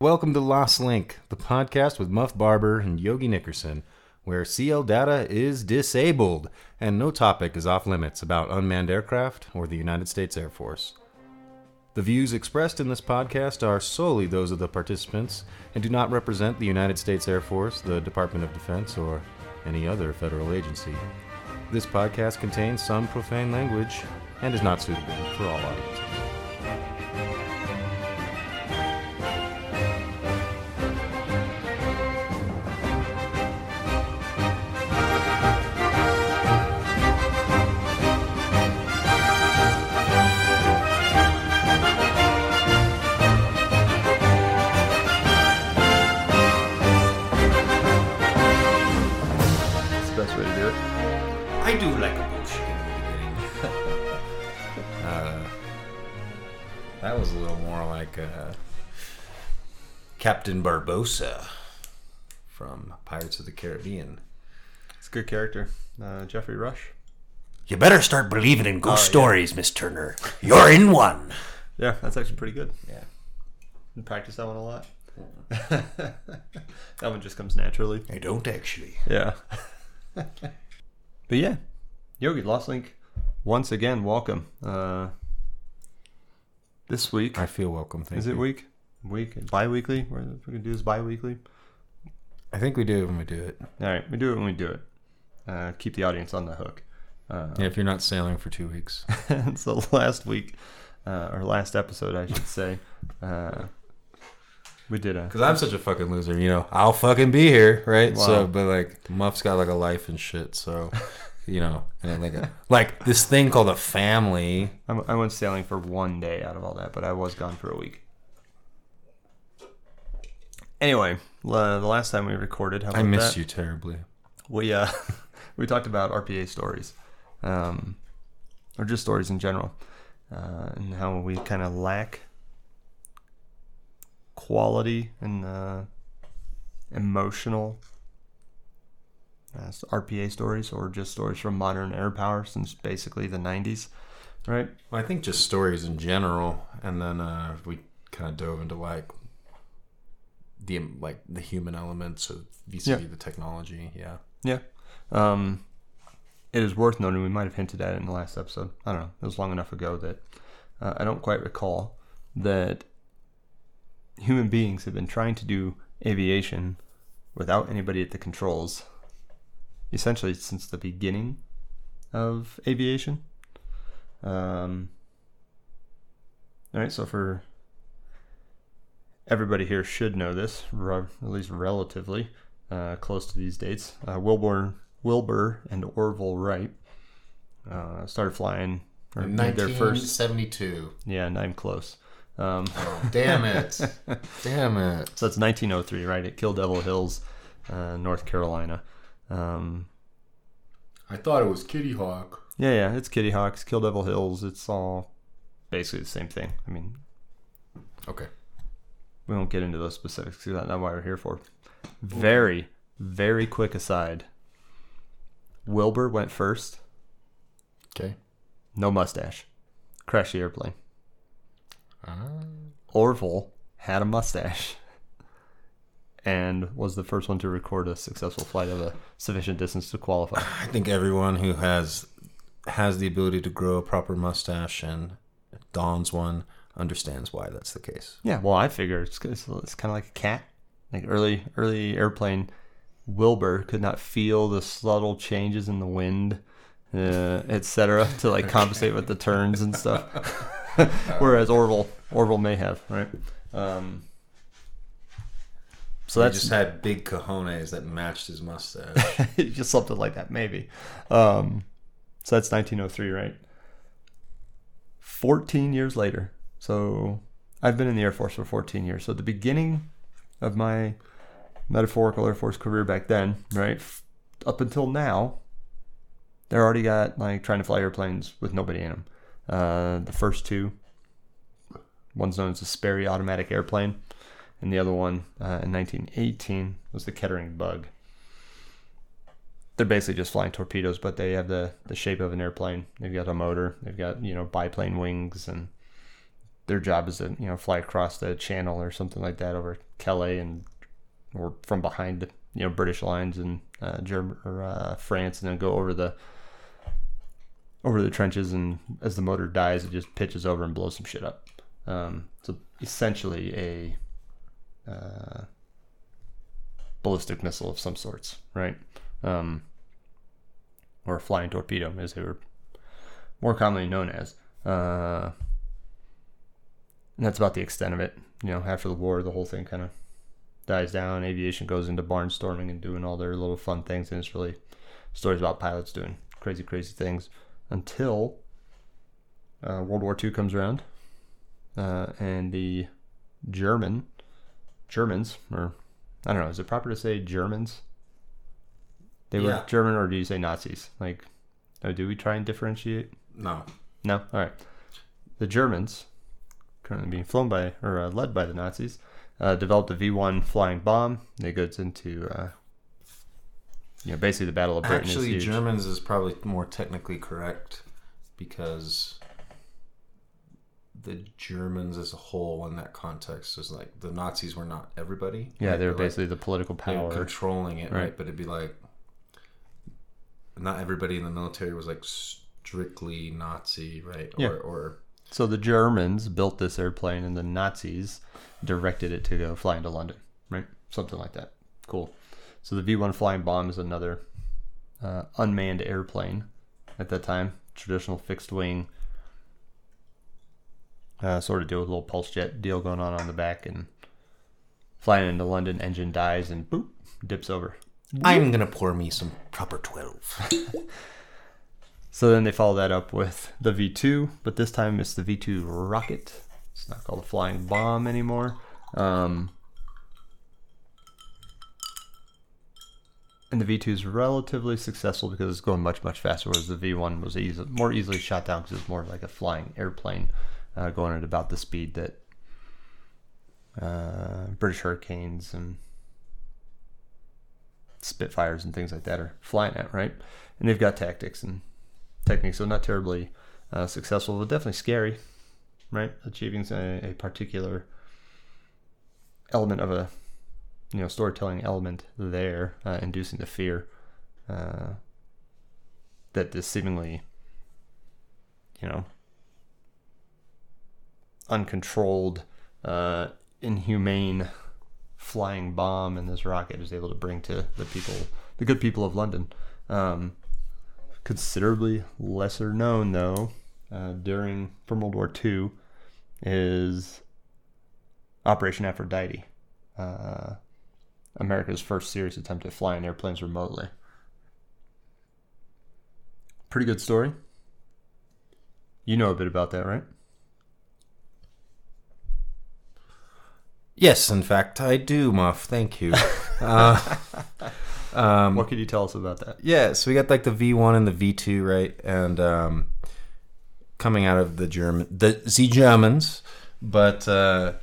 Welcome to Lost Link, the podcast with Muff Barber and Yogi Nickerson, where CL data is disabled and no topic is off limits about unmanned aircraft or the United States Air Force. The views expressed in this podcast are solely those of the participants and do not represent the United States Air Force, the Department of Defense, or any other federal agency. This podcast contains some profane language and is not suitable for all audiences. Barbossa from Pirates of the Caribbean. It's a good character. Uh, Geoffrey Rush. You better start believing in ghost Oh, yeah. stories, Miss Turner. You're in one. Yeah, that's actually pretty good. Yeah. You practice that one a lot. that one just comes naturally. I don't actually. Yeah. but yeah, Yogi Lost Link. Once again, welcome. Uh, this week I feel welcome. Thank is you. it week? Week bi-weekly? We're we're gonna do this bi-weekly. I think we do it when we do it. All right, we do it when we do it. Uh, keep the audience on the hook. Uh, Yeah, if you're not sailing for two weeks. so last week, uh, or last episode, I should say, uh, we did a Because I'm such a fucking loser, you know. I'll fucking be here, right? Wow. So, but like, Muff's got like a life and shit, so, you know, and like, a, like this thing called a family. I I went sailing for one day out of all that, but I was gone for a week. Anyway, la- the last time we recorded, how about I miss that? you terribly. We uh, we talked about RPA stories, um, or just stories in general, uh, and how we kind of lack quality and uh, emotional uh, RPA stories, or just stories from modern air power since basically the '90s, right? Well, I think just stories in general, and then uh, we kind of dove into like the like the human elements of vis-a-vis the technology. Yeah, Yeah. Um, it is worth noting, we might have hinted at it in the last episode. I don't know. It was long enough ago that uh, I don't quite recall that human beings have been trying to do aviation without anybody at the controls essentially since the beginning of aviation. Um, all right, so for everybody here should know this, at least relatively uh, close to these dates. Uh, Wilbur, Wilbur and Orville Wright uh, started flying or made their first. 1972. Yeah, and I'm close. Um, Oh, damn it! damn it! so that's 1903, right at Kill Devil Hills, uh, North Carolina. Um, I thought it was Kitty Hawk. yeah, yeah, it's Kitty Hawks, Kill Devil Hills. It's all basically the same thing. I mean, Okay. We won't get into those specifics because that's not what we're here for. Very, very quick aside. Wilbur went first. Okay. No mustache. Crashed the airplane. Uh, Orville had a mustache and was the first one to record a successful flight of a sufficient distance to qualify. I think everyone who has has the ability to grow a proper mustache and dons one understands why that's the case. Yeah, well, I figure it's, it's, it's kind of like a cat. Like early early airplane, Wilbur could not feel the subtle changes in the wind, uh, etc., to like compensate with the turns and stuff. Whereas Orville Orville may have right. Um, so So that's just had big cojones that matched his mustache. just something like that, maybe. Um, so that's 1903, right? 14 years later. So I've been in the Air Force for 14 years. So at the beginning of my metaphorical Air Force career back then, right, up until now, they're already got like trying to fly airplanes with nobody in them. Uh, the first two, one's known as the Sperry automatic airplane, and the other one uh, in 1918 was the Kettering Bug they're basically just flying torpedoes, but they have the, the shape of an airplane. They've got a motor. They've got you know biplane wings and their job is to you know fly across the channel or something like that over Calais and or from behind you know British lines and uh, German or uh, France and then go over the over the trenches and as the motor dies it just pitches over and blows some shit up. Um, so essentially a uh, ballistic missile of some sorts, right? Um, or a flying torpedo, as they were more commonly known as. Uh, and that's about the extent of it. You know, after the war, the whole thing kind of dies down. Aviation goes into barnstorming and doing all their little fun things, and it's really stories about pilots doing crazy, crazy things until uh, World War II comes around, uh, and the German Germans, or I don't know, is it proper to say Germans? They were German, or do you say Nazis? Like, oh, do we try and differentiate? No. No. All right. The Germans, currently being flown by or uh, led by the Nazis, uh, developed a V1 flying bomb. It goes into, uh, you know, basically the Battle of Britain. is Actually, huge. Germans is probably more technically correct because the Germans as a whole in that context is like the Nazis were not everybody. Yeah, right? they were They're, like, basically the political power. controlling it, right. Right. But it'd be like not everybody in the military was like strictly Nazi, right? Yeah. Or, or So the Germans built this airplane, and the Nazis directed it to go fly into London, right? Something like that. Cool. So the V-1 flying bomb is another uh, unmanned airplane at that time, traditional fixed wing, uh, sort of deal with a little pulse jet deal going on on the back, and flying into London, engine dies, and boop, dips over. I'm gonna pour me some proper 12. So then they follow that up with the V2, but this time it's the V2 rocket. It's not called a flying bomb anymore. Um, and the V2 is relatively successful because it's going much, much faster, whereas the V1 was easy, more easily shot down because it's more like a flying airplane uh, going at about the speed that uh, British Hurricanes and Spitfires and things like that are flying at, right? And they've got tactics and techniques, so not terribly uh, successful, but definitely scary, right? Achieving a, a particular element of a you know storytelling element there, uh, inducing the fear uh, that this seemingly you know uncontrolled, uh, inhumane flying bomb and this rocket is able to bring to the people, the good people of London. Um, considerably lesser known though uh, during from World War II is Operation Aphrodite, uh, America's first serious attempt at flying airplanes remotely. Pretty good story. You know a bit about that, right? yes, in fact, I do, Muff. Thank you. uh, um, What could you tell us about that? Yeah, so we got like the V1 and the V2, right? And um, coming out of the German, the Z Germans, but uh,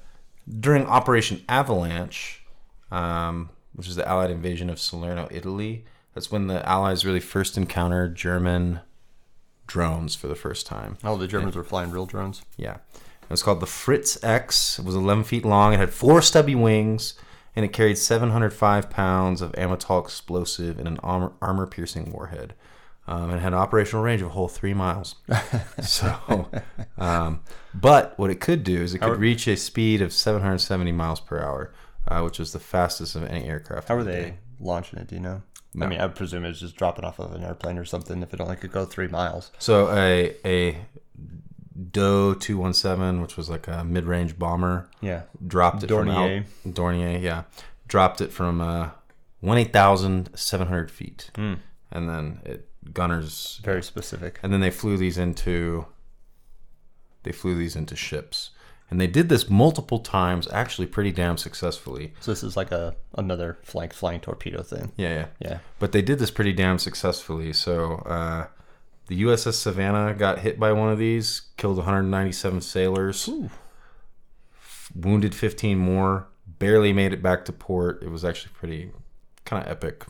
during Operation Avalanche, um, which is the Allied invasion of Salerno, Italy, that's when the Allies really first encountered German drones for the first time. Oh, the Germans were flying real drones. Yeah. It was called the Fritz X. It was 11 feet long. It had four stubby wings, and it carried 705 pounds of Amatol explosive and an armor, armor-piercing warhead. Um, and it had an operational range of a whole three miles. so, um, but what it could do is it could reach a speed of 770 miles per hour, uh, which was the fastest of any aircraft. How were the they day. launching it? Do you know? No. I mean, I presume it was just dropping off of an airplane or something. If it only could go three miles. So a a Do 217, which was like a mid-range bomber, Yeah. dropped it Dornier. from out, Dornier, yeah, dropped it from uh, one eight thousand seven hundred feet, Hmm. and then it gunners, Very specific. and then they flew these into they flew these into ships, and they did this multiple times, actually pretty damn successfully. So this is like a another flank flying torpedo thing. Yeah, yeah, Yeah. but they did this pretty damn successfully. So uh, the USS Savannah got hit by one of these, killed 197 sailors, f- wounded 15 more, barely made it back to port. It was actually pretty kind of epic.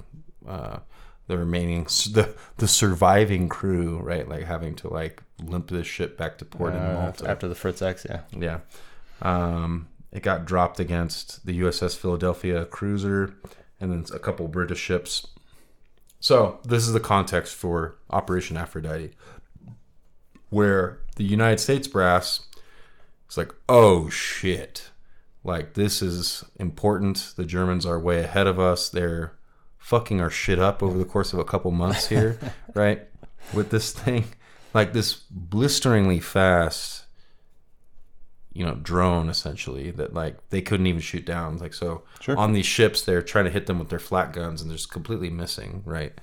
Uh, the remaining the the surviving crew, right? Like having to like limp this ship back to port in Uh, Malta. after the Fritz X, yeah. Yeah. Um, it got dropped against the USS Philadelphia cruiser and then a couple British ships. So, this is the context for Operation Aphrodite, where the United States brass is like, oh shit. Like, this is important. The Germans are way ahead of us. They're fucking our shit up over the course of a couple months here, right? With this thing. Like, this blisteringly fast you know drone essentially that like they couldn't even shoot down like so Sure. on these ships they're trying to hit them with their flak guns and they're just completely missing right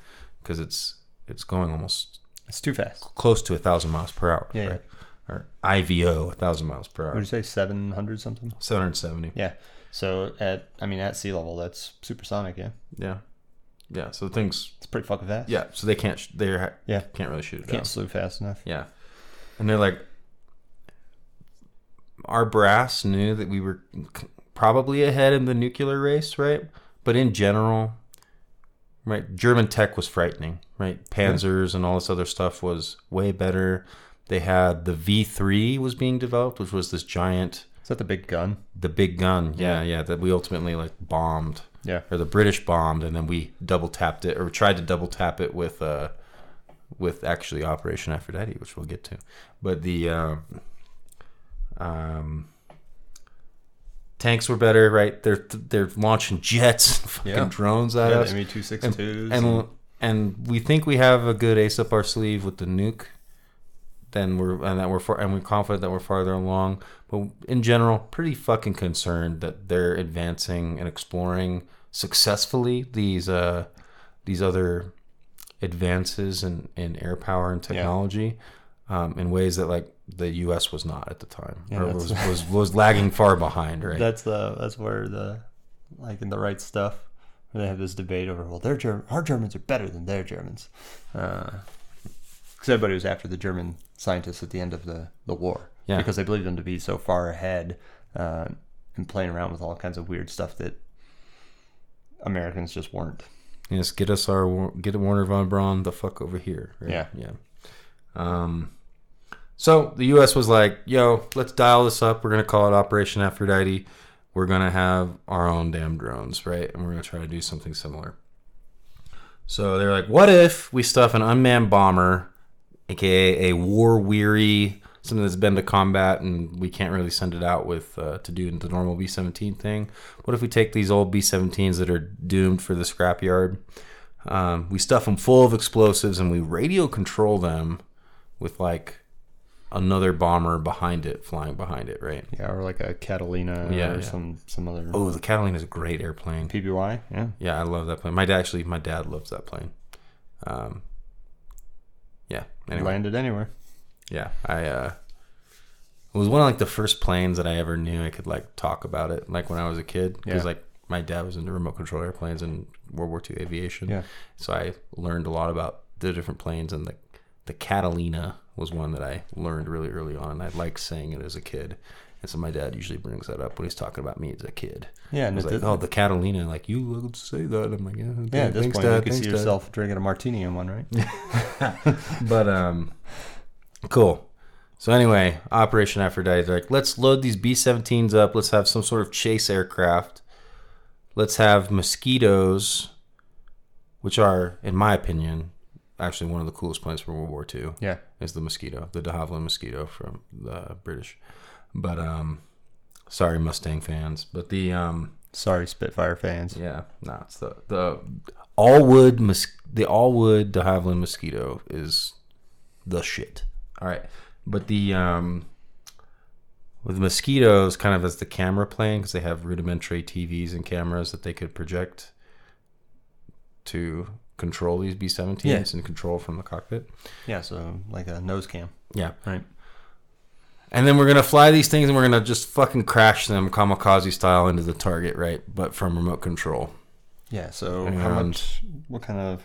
because it's it's going almost It's too fast. close to a thousand miles per hour Yeah, right or ivo a thousand miles per What hour did you say? Seven hundred something. 770 Yeah. So at I mean at sea level, that's supersonic. Yeah. yeah yeah so the things It's pretty fucking fast. yeah so they can't sh- they Yeah. can't really shoot it down Can't slew fast enough. Yeah. And they're like, our brass knew that we were probably ahead in the nuclear race, right? But in general, right, German tech was frightening, right? Panzers and all this other stuff was way better. They had the V3 was being developed, which was this giant, Is that the big gun? the big gun. Yeah, yeah, that we ultimately like bombed Yeah. or the British bombed, and then we double tapped it or tried to double tap it with uh with actually Operation Aphrodite, which we'll get to. But the um, um tanks were better, right? They're they're launching jets, and fucking Yeah. drones at Yeah, us, ME two six and twos. and and we think we have a good ace up our sleeve with the nuke. Then we're and that we're far, and we're confident that we're farther along. But in general, pretty fucking concerned that they're advancing and exploring successfully these uh these other advances in, in air power and technology um, in ways that like the U.S. was not at the time Yeah, or was, was was lagging far behind. Right? That's the that's where the like in the right stuff where they have this debate over well their Ger- our Germans are better than their Germans because everybody was after the German scientists at the end of the the war Yeah. because they believed them to be so far ahead uh, and playing around with all kinds of weird stuff that Americans just weren't. Yes, get us our get Wernher von Braun the fuck over here. Right? Yeah. yeah. Um, so the U.S. was like, "Yo, let's dial this up. We're gonna call it Operation Aphrodite. We're gonna have our own damn drones, right? And we're gonna try to do something similar." So they're like, "What if we stuff an unmanned bomber, aka a war-weary, something that's been to combat, and we can't really send it out with uh, to do the normal B-17 thing? What if we take these old B-17s that are doomed for the scrapyard?" Um, we stuff them full of explosives and we radio control them with like another bomber behind it, flying behind it, right? Yeah, or like a Catalina Yeah, or yeah. some some other Oh, the Catalina is a great airplane. PBY. Yeah, Yeah, I love that plane. My dad actually, my dad loves that plane. Um, yeah. Anyway, landed anywhere. yeah, I uh, it was one of like the first planes that I ever knew I could like talk about it, like when I was a kid, because Yeah. like my dad was into remote control airplanes and World War II aviation. Yeah. So I learned a lot about the different planes, and the the Catalina was one that I learned really early on. I liked saying it as a kid, and so my dad usually brings that up when he's talking about me as a kid. Yeah, and at like, the- "Oh, the Catalina!" Like you love to say that. I'm like, "Yeah, Yeah, at this thanks, point Dad, you can see Dad." yourself drinking a martini in one, right? but um, cool. So anyway, Operation Aphrodite. Like, let's load these B-17s up. Let's have some sort of chase aircraft. Let's have mosquitoes, which are, in my opinion, actually one of the coolest planes from World War II. Yeah. is the mosquito, the De Havilland mosquito from the British. But um, sorry, Mustang fans. But the um, Sorry, Spitfire fans. yeah, no, it's the the all wood mos- the all wood de Havilland mosquito is the shit. All right, but the um with mosquitoes kind of as the camera plane because they have rudimentary TVs and cameras that they could project to control these B-17s Yeah. and control from the cockpit. Yeah, so like a nose cam. Yeah. Right. And then we're gonna fly these things and we're gonna just fucking crash them kamikaze style into the target, right? But from remote control. Yeah, so how much, what kind of,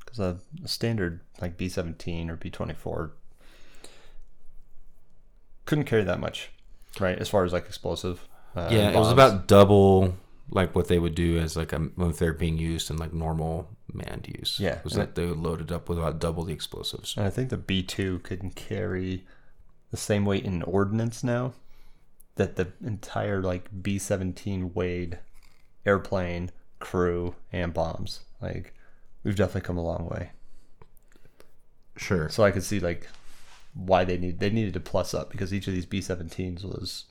because a, a standard like B 17 or B 24 couldn't carry that much, right? As far as like explosive. Uh, Yeah, it was about double like what they would do as like a, if they're being used in like normal manned use. Yeah. was that they would load it up with about double the explosives. And I think the B two can carry the same weight in ordnance now that the entire like B seventeen weighed airplane, crew, and bombs. Like we've definitely come a long way. Sure. So I could see like why they need they needed to plus up because each of these B seventeens was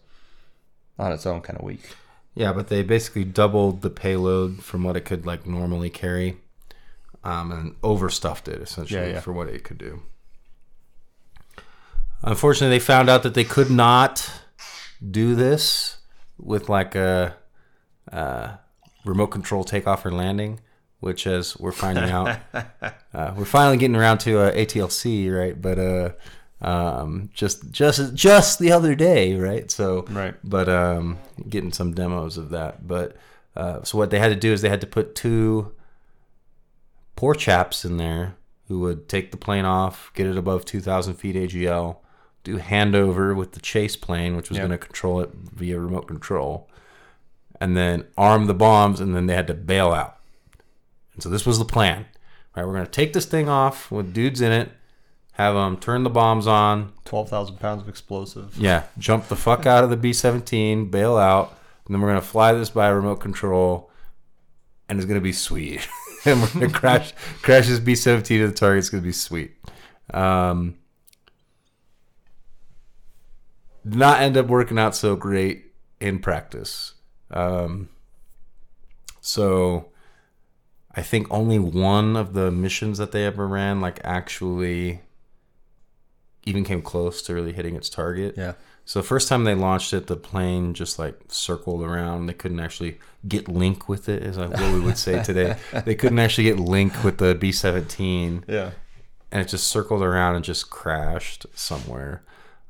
on its own kind of weak. Yeah, but they basically doubled the payload from what it could like normally carry, um, and overstuffed it essentially Yeah, yeah. for what it could do. Unfortunately, they found out that they could not do this with like a, uh remote control takeoff or landing, which as we're finding out, uh, we're finally getting around to uh, ATLC, right? But uh, um, just just just the other day, right? So Right. but um, getting some demos of that. But uh, so what they had to do is they had to put two poor chaps in there who would take the plane off, get it above 2,000 feet AGL, do handover with the chase plane, which was Yeah. going to control it via remote control, and then arm the bombs, and then they had to bail out. And so this was the plan. All right, we're going to take this thing off with dudes in it, have them turn the bombs on, Twelve thousand pounds of explosive. yeah, jump the fuck out of the B 17, bail out, and then we're going to fly this by remote control, and it's going to be sweet. and we're going to crash crash this B 17 to the target. It's going to be sweet. Um, did not end up working out so great in practice. Um, so I think only one of the missions that they ever ran, like, actually even came close to really hitting its target. Yeah. So the first time they launched it, the plane just like circled around. They couldn't actually get link with it, is like what we would say today. They couldn't actually get link with the B seventeen, Yeah. and it just circled around and just crashed somewhere.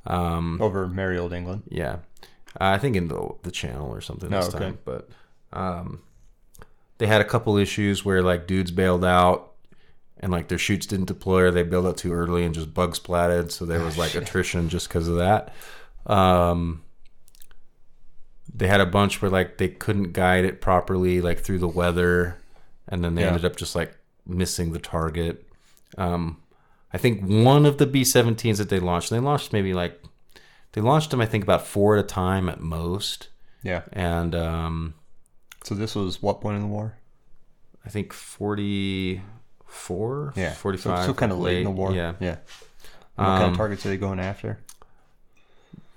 Um, Over merry old England. yeah, I think in the the channel or something this Oh, okay. time. But um, they had a couple issues where like dudes bailed out and like their shoots didn't deploy or they built out too early and just bug splatted. So there was like attrition just because of that. Um, they had a bunch where like they couldn't guide it properly like through the weather, and then they Yeah. ended up just like missing the target. Um, I think one of the B-17s that they launched, they launched maybe like they launched them I think about four at a time at most, Yeah. and um, So this was what point in the war? I think forty-four, Yeah. forty-five, So, kind of late in the war. Yeah, Yeah. What kind Um, of targets are they going after?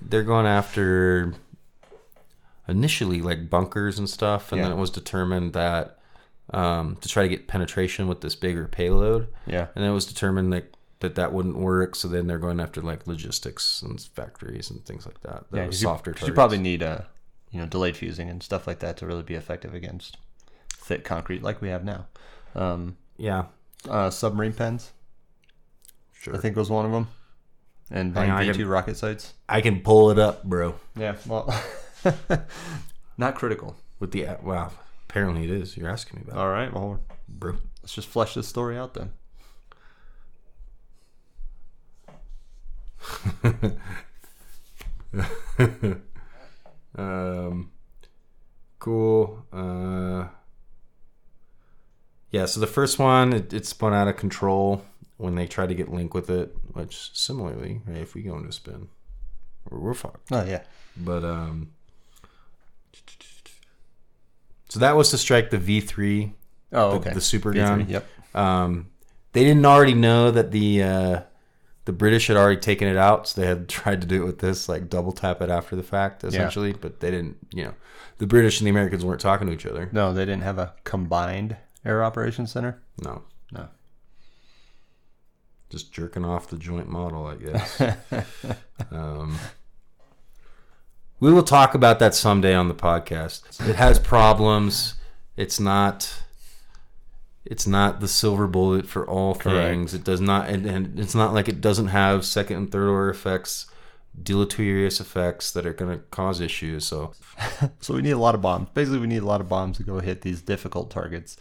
they're going after initially like bunkers and stuff, and then it was determined that um, to try to get penetration with this bigger payload, Yeah. and it was determined that that that wouldn't work. So then they're going after like logistics and factories and things like that. That yeah. softer. you- targets. you probably need a you know, delayed fusing and stuff like that to really be effective against thick concrete like we have now. Um, yeah, uh, submarine pens, sure. I think was one of them, and Hang on, I V can- two rocket sites. I can pull it up, bro. Yeah. Well, not critical. With the wow, apparently it is. You're asking me about, All right. Well, it, bro. let's just flesh this story out then. Um, cool. Uh, yeah. So the first one, it, it spun out of control when they tried to get link with it. Which similarly, right, if we go into spin, we're, we're fucked. Oh yeah. But um, so that was to strike the V three, Oh the, okay. the super V3, gun. Yep. Um, they didn't already know that the uh, the British had already taken it out, so they had tried to do it with this, like double tap it after the fact, essentially. But they didn't, you know, the British and the Americans weren't talking to each other. No, they didn't have a combined air operations center. No, No. just jerking off the joint model, I guess. um, we will talk about that someday on the podcast. It has problems. It's not. It's not the silver bullet for all Correct. things. It does not, and, and it's not like it doesn't have second and third order effects, deleterious effects that are going to cause issues. So So we need a lot of bombs. Basically, we need a lot of bombs to go hit these difficult targets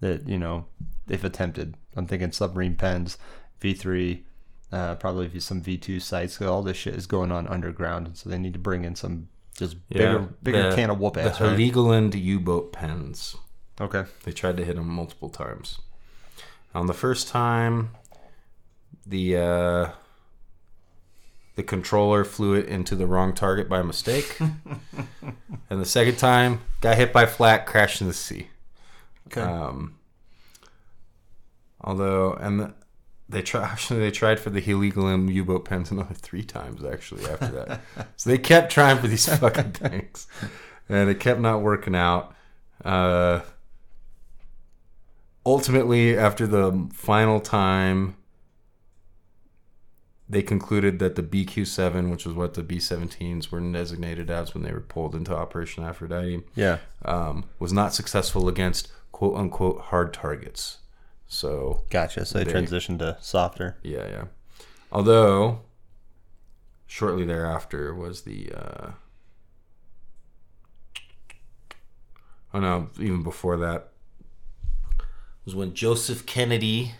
that you know they've attempted. I'm thinking submarine pens, V3, uh, probably some V2 sites. All this shit is going on underground, and so they need to bring in some Just bigger, bigger the- can of whoop The ass. Right? Heligoland U-boat pens. Okay. They tried to hit him multiple times. On the first time, the uh, the controller flew it into the wrong target by mistake, and the second time, got hit by flak, crashed in the sea. Okay. Um, although, and the, they try actually they tried for the Heligoland U-boat pens another three times actually after that. so they kept trying for these fucking things, and it kept not working out. Uh, ultimately, after the final time, they concluded that the BQ-7, which was what the B-17s were designated as when they were pulled into Operation Aphrodite, yeah. um, was not successful against quote unquote hard targets. So Gotcha. So they They- transitioned to softer. yeah, yeah. Although shortly thereafter was the uh, oh no, even before that was when Joseph Kennedy,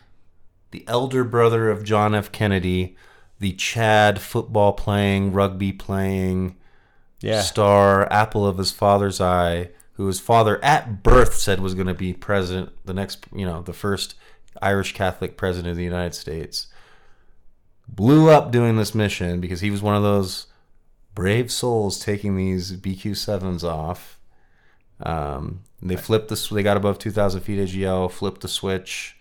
the elder brother of John F. Kennedy, the Chad football playing, rugby playing, Yeah. star, apple of his father's eye, who his father at birth said was going to be president, the next, you know, the first Irish Catholic president of the United States, blew up doing this mission because he was one of those brave souls taking these BQ sevens off. Um, they flipped the, they got above 2,000 feet AGL, flipped the switch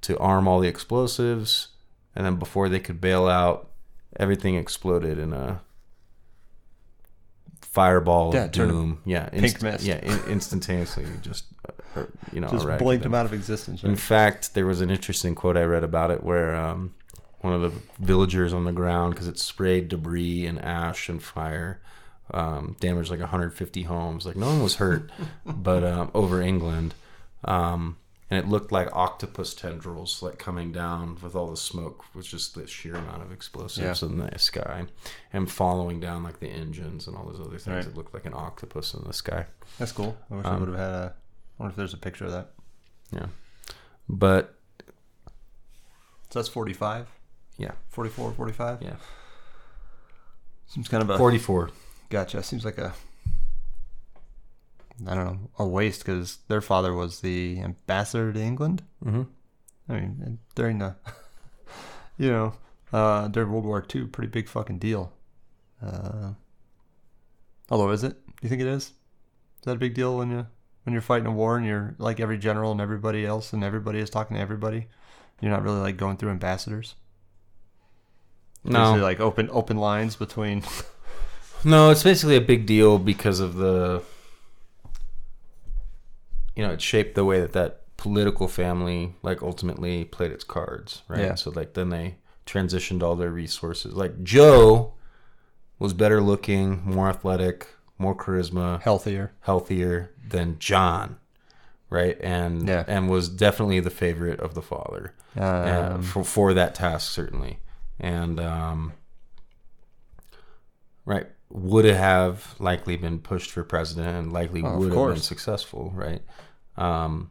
to arm all the explosives, and then before they could bail out, everything exploded in a fireball Yeah, of doom. Yeah, pink mist. Yeah, in, instantaneously, just uh, you know, Just blinked them. them out of existence. In fact, there was an interesting quote I read about it where um, one of the villagers on the ground, because it sprayed debris and ash and fire, um, damaged like 150 homes. Like no one was hurt, but um, over England, um, and it looked like octopus tendrils like coming down with all the smoke, with just the sheer amount of explosives in the sky, and following down like the engines and all those other things. Right. It looked like an octopus in the sky. That's cool. I wish I Um, would have had a. I wonder if there's a picture of that. Yeah, but So that's 45, yeah, 44, 45? yeah, Seems kind of a. 44. Gotcha. Seems like a. I don't know, a waste because their father was the ambassador to England. Mm-hmm. I mean, during the, you know, uh, during World War II, pretty big fucking deal. Uh, although, is it? Do you think it is? Is that a big deal when you when you're fighting a war and you're like every general and everybody else and everybody is talking to everybody? You're not really like going through ambassadors. No, Basically, like open open lines between. No, it's basically a big deal because of the, you know, it shaped the way that that political family, like, ultimately played its cards, right? Yeah. So, like, then they transitioned all their resources. Like, Joe was better looking, more athletic, more charisma, healthier. healthier than John, right? And Yeah. and was definitely the favorite of the father uh, Um, for for that task certainly, and um, right would have likely been pushed for president and likely Oh, would have been successful, right? Um,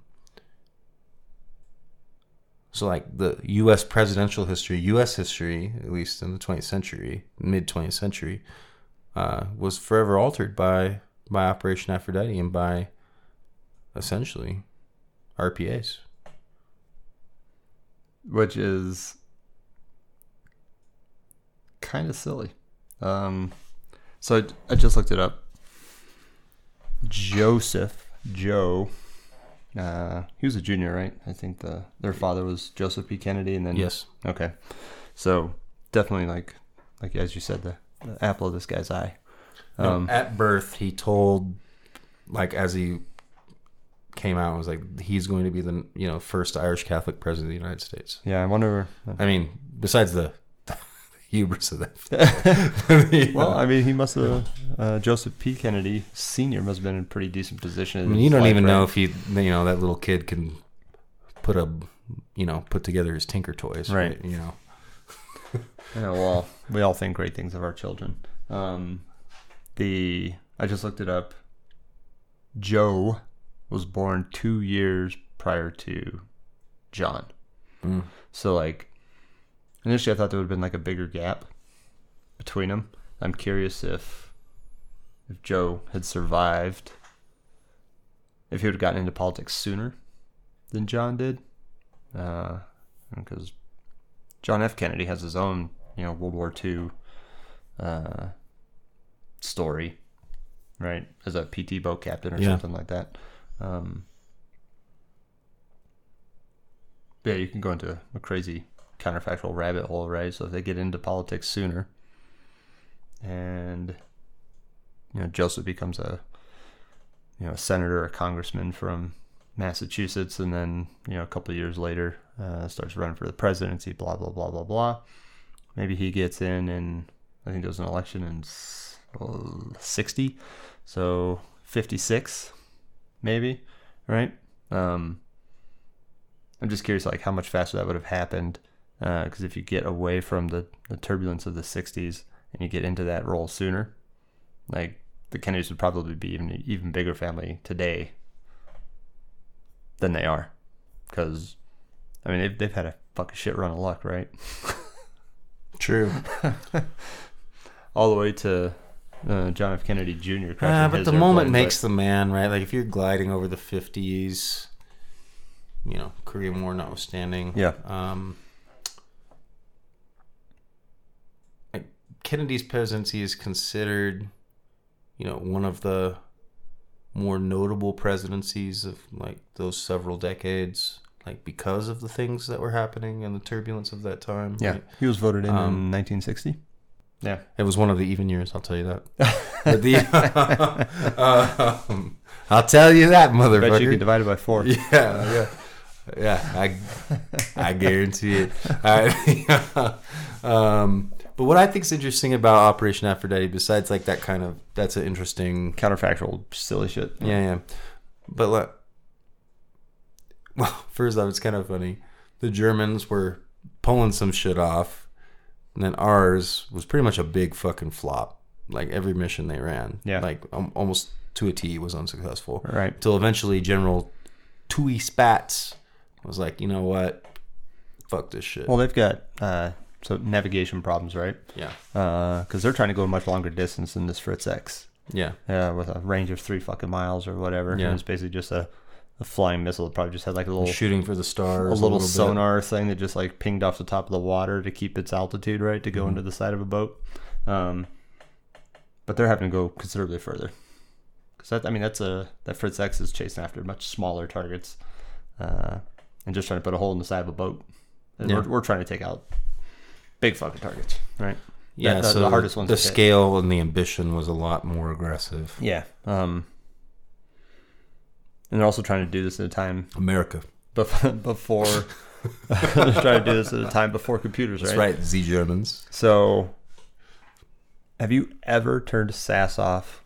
so like the U.S. presidential history, U.S. history, at least in the 20th century, mid 20th century, uh, was forever altered by by Operation Aphrodite and by essentially RPAs. which is kind of silly. Um, so I, I just looked it up. Joseph Joe, uh, he was a junior, right? I think the their father was Joseph P. Kennedy, and then Yes. okay, so definitely like like as you said, the, the apple of this guy's eye. No, Um, at birth, he told, like, as he came out, was like, he's going to be the you know first Irish Catholic president of the United States. yeah, I wonder. I mean, besides the, hubris of that. Well, I mean, he must have uh, Joseph P. Kennedy Senior must have been in a pretty decent position. I mean, you don't even know if he, you know, that little kid can put a, you know, put together his Tinker toys, Right. You know, Yeah, well, we all think great things of our children. Um, the I just looked it up. Joe was born two years prior to John. Mm. So like initially I thought there would have been like a bigger gap between them. I'm curious if if Joe had survived, if he would have gotten into politics sooner than John did, because John F. Kennedy has his own, you know, World War II uh, story, right? As a PT boat captain or Yeah. something like that. Um, yeah, you can go into a crazy counterfactual rabbit hole, right? So if they get into politics sooner, and you know Joseph becomes a you know a senator, a congressman from Massachusetts, and then you know a couple years later uh, starts running for the presidency, blah blah blah blah blah. Maybe he gets in, and I think there was an election in uh, sixty, so fifty six, maybe, right? Um, I'm just curious, like how much faster that would have happened, because if you get away from the, the turbulence of the '60s and you get into that role sooner, like the Kennedys would probably be even even bigger family today than they are, because I mean they've they've had a fucking shit run of luck, right? True. All the way to uh, John F. Kennedy Jr. Ah, but the moment but- makes the man, right? Like if you're gliding over the 50s, you know, Korean War notwithstanding. Yeah. Um, Kennedy's presidency is considered, you know, one of the more notable presidencies of like those several decades, like because of the things that were happening and the turbulence of that time. Yeah, right? he was voted in Um, in 1960. Yeah, It was one of the even years, I'll tell you that. But the, um, I'll tell you that, I bet you motherfucker. could divide it by four. Yeah, yeah, yeah. I, I guarantee it. Um, but what I think is interesting about Operation Aphrodite, besides like that kind of, that's an interesting Counterfactual, silly shit. yeah, yeah. But like, well, first off, it's kind of funny. The Germans were pulling some shit off, and then ours was pretty much a big fucking flop. Like every mission they ran, Yeah. like um, almost to a T was unsuccessful. Right. Until eventually General Tooey Spaatz was like, you know what, fuck this shit. Well, they've got uh, so navigation problems, right? yeah, Because they're trying to go a much longer distance than this Fritz X. yeah, Yeah, with a range of three fucking miles or whatever. Yeah. And it's basically just a, a flying missile. It probably just had like a little shooting for the stars. a little, bit. sonar thing that just like pinged off the top of the water to keep its altitude right to go Mm-hmm. into the side of a boat. Um, but they're having to go considerably further. Because that, I mean, that's a that Fritz X is chasing after much smaller targets, uh, and just trying to put a hole in the side of a boat. Yeah. we're, we're trying to take out big fucking targets, right? Yeah, That- the- so the hardest ones The to hit. scale and the ambition was a lot more aggressive. Yeah. Um, and they're also trying to do this at a time America. bef- before. they're trying to do this at a time before computers, That's right? right, Z Germans. So, have you ever turned SAS off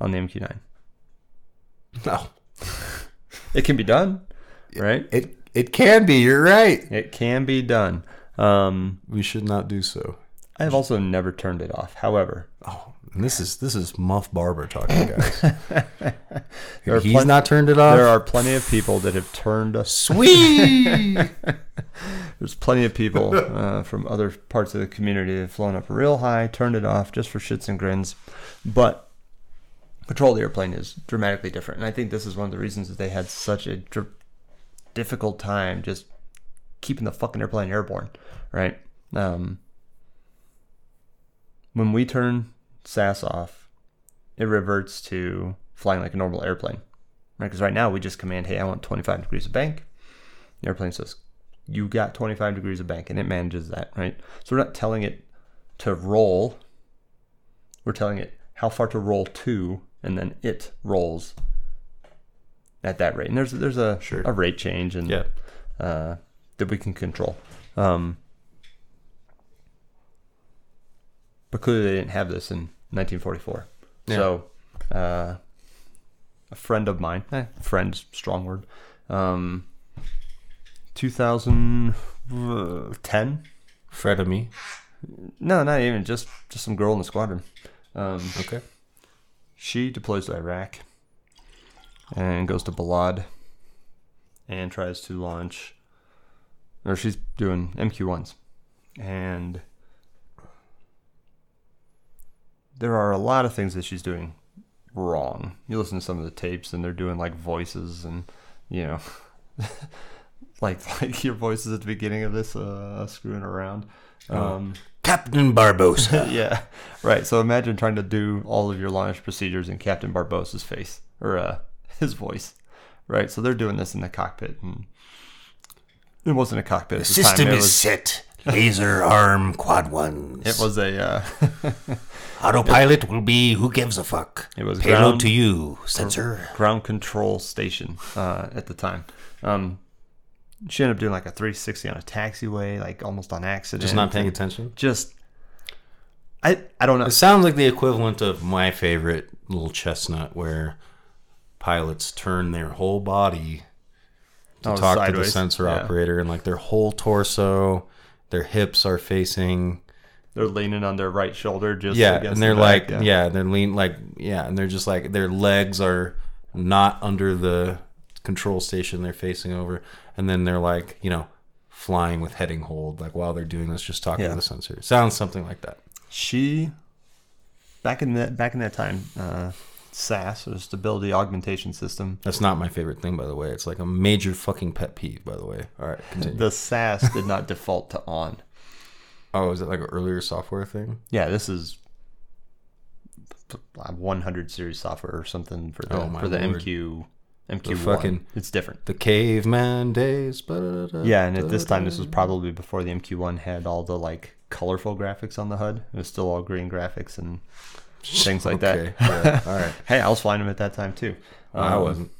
on the MQ9? No, It can be done, right? it it can be. You're right. It can be done. Um, We should not do so. I have also never turned it off. However, Oh, and this is this is Muff Barber talking, guys. He's plen- not turned it off. there are plenty of people that have turned us. sweet. There's plenty of people uh, from other parts of the community that have flown up real high, turned it off just for shits and grins. But patrol the airplane is dramatically different, and I think this is one of the reasons that they had such a dr- difficult time just keeping the fucking airplane airborne, right? Um, when we turn SAS off, it reverts to flying like a normal airplane, right? Because right now we just command, "Hey, I want 25 degrees of bank." The airplane says, "You got 25 degrees of bank," and it manages that, right? So we're not telling it to roll. We're telling it how far to roll to, and then it rolls at that rate. And there's there's a Sure. a rate change and Yeah. uh, that we can control. Um, but clearly they didn't have this in 1944. Yeah. So uh, a friend of mine, eh, friend, strong word, um, 2010. Fred of me. No, not even just just some girl in the squadron. Um, Okay. she deploys to Iraq and goes to Balad and tries to launch, or she's doing MQ1s. And there are a lot of things that she's doing wrong. You listen to some of the tapes, and they're doing like voices, and you know, like like your voices at the beginning of this, uh, screwing around. Um, Captain Barbossa. yeah, right. So imagine trying to do all of your launch procedures in Captain Barbossa's face or uh, his voice, right? So they're doing this in the cockpit, and it wasn't a cockpit. At the System time. Is was, set. Laser arm quad ones. it was a uh, Autopilot will be who gives a fuck. It was Payload ground- to you, sensor. ground control station uh, at the time. Um, she ended up doing like a 360 on a taxiway, like almost on accident. Just not paying attention. Just, I I don't know. It sounds like the equivalent of my favorite little chestnut, where pilots turn their whole body to Oh, talk to the sensor Yeah. operator, and like their whole torso, their hips are facing. They're leaning on their right shoulder, just Yeah, and they're the back, like, yeah. they're lean like, yeah, and they're just like their legs are not under the control station they're facing over, and then they're like, you know, flying with heading hold, like while they're doing this, just talking Yeah. to the sensor. Sounds something like that. She back in that back in that time, uh, SAS or Stability Augmentation System. That's not my favorite thing, by the way. It's like a major fucking pet peeve, by the way. All right, continue. The SAS did not default to on. oh, is it like an earlier software thing? Yeah, this is 100 series software or something for the Oh, for the lord. MQ MQ The fucking- It's different. The caveman days. Yeah, and at this time, this was probably before the MQ1 had all the like colorful graphics on the HUD. It was still all green graphics and things like Okay, that. yeah, all right. hey, I was flying them at that time too. I Um, wasn't.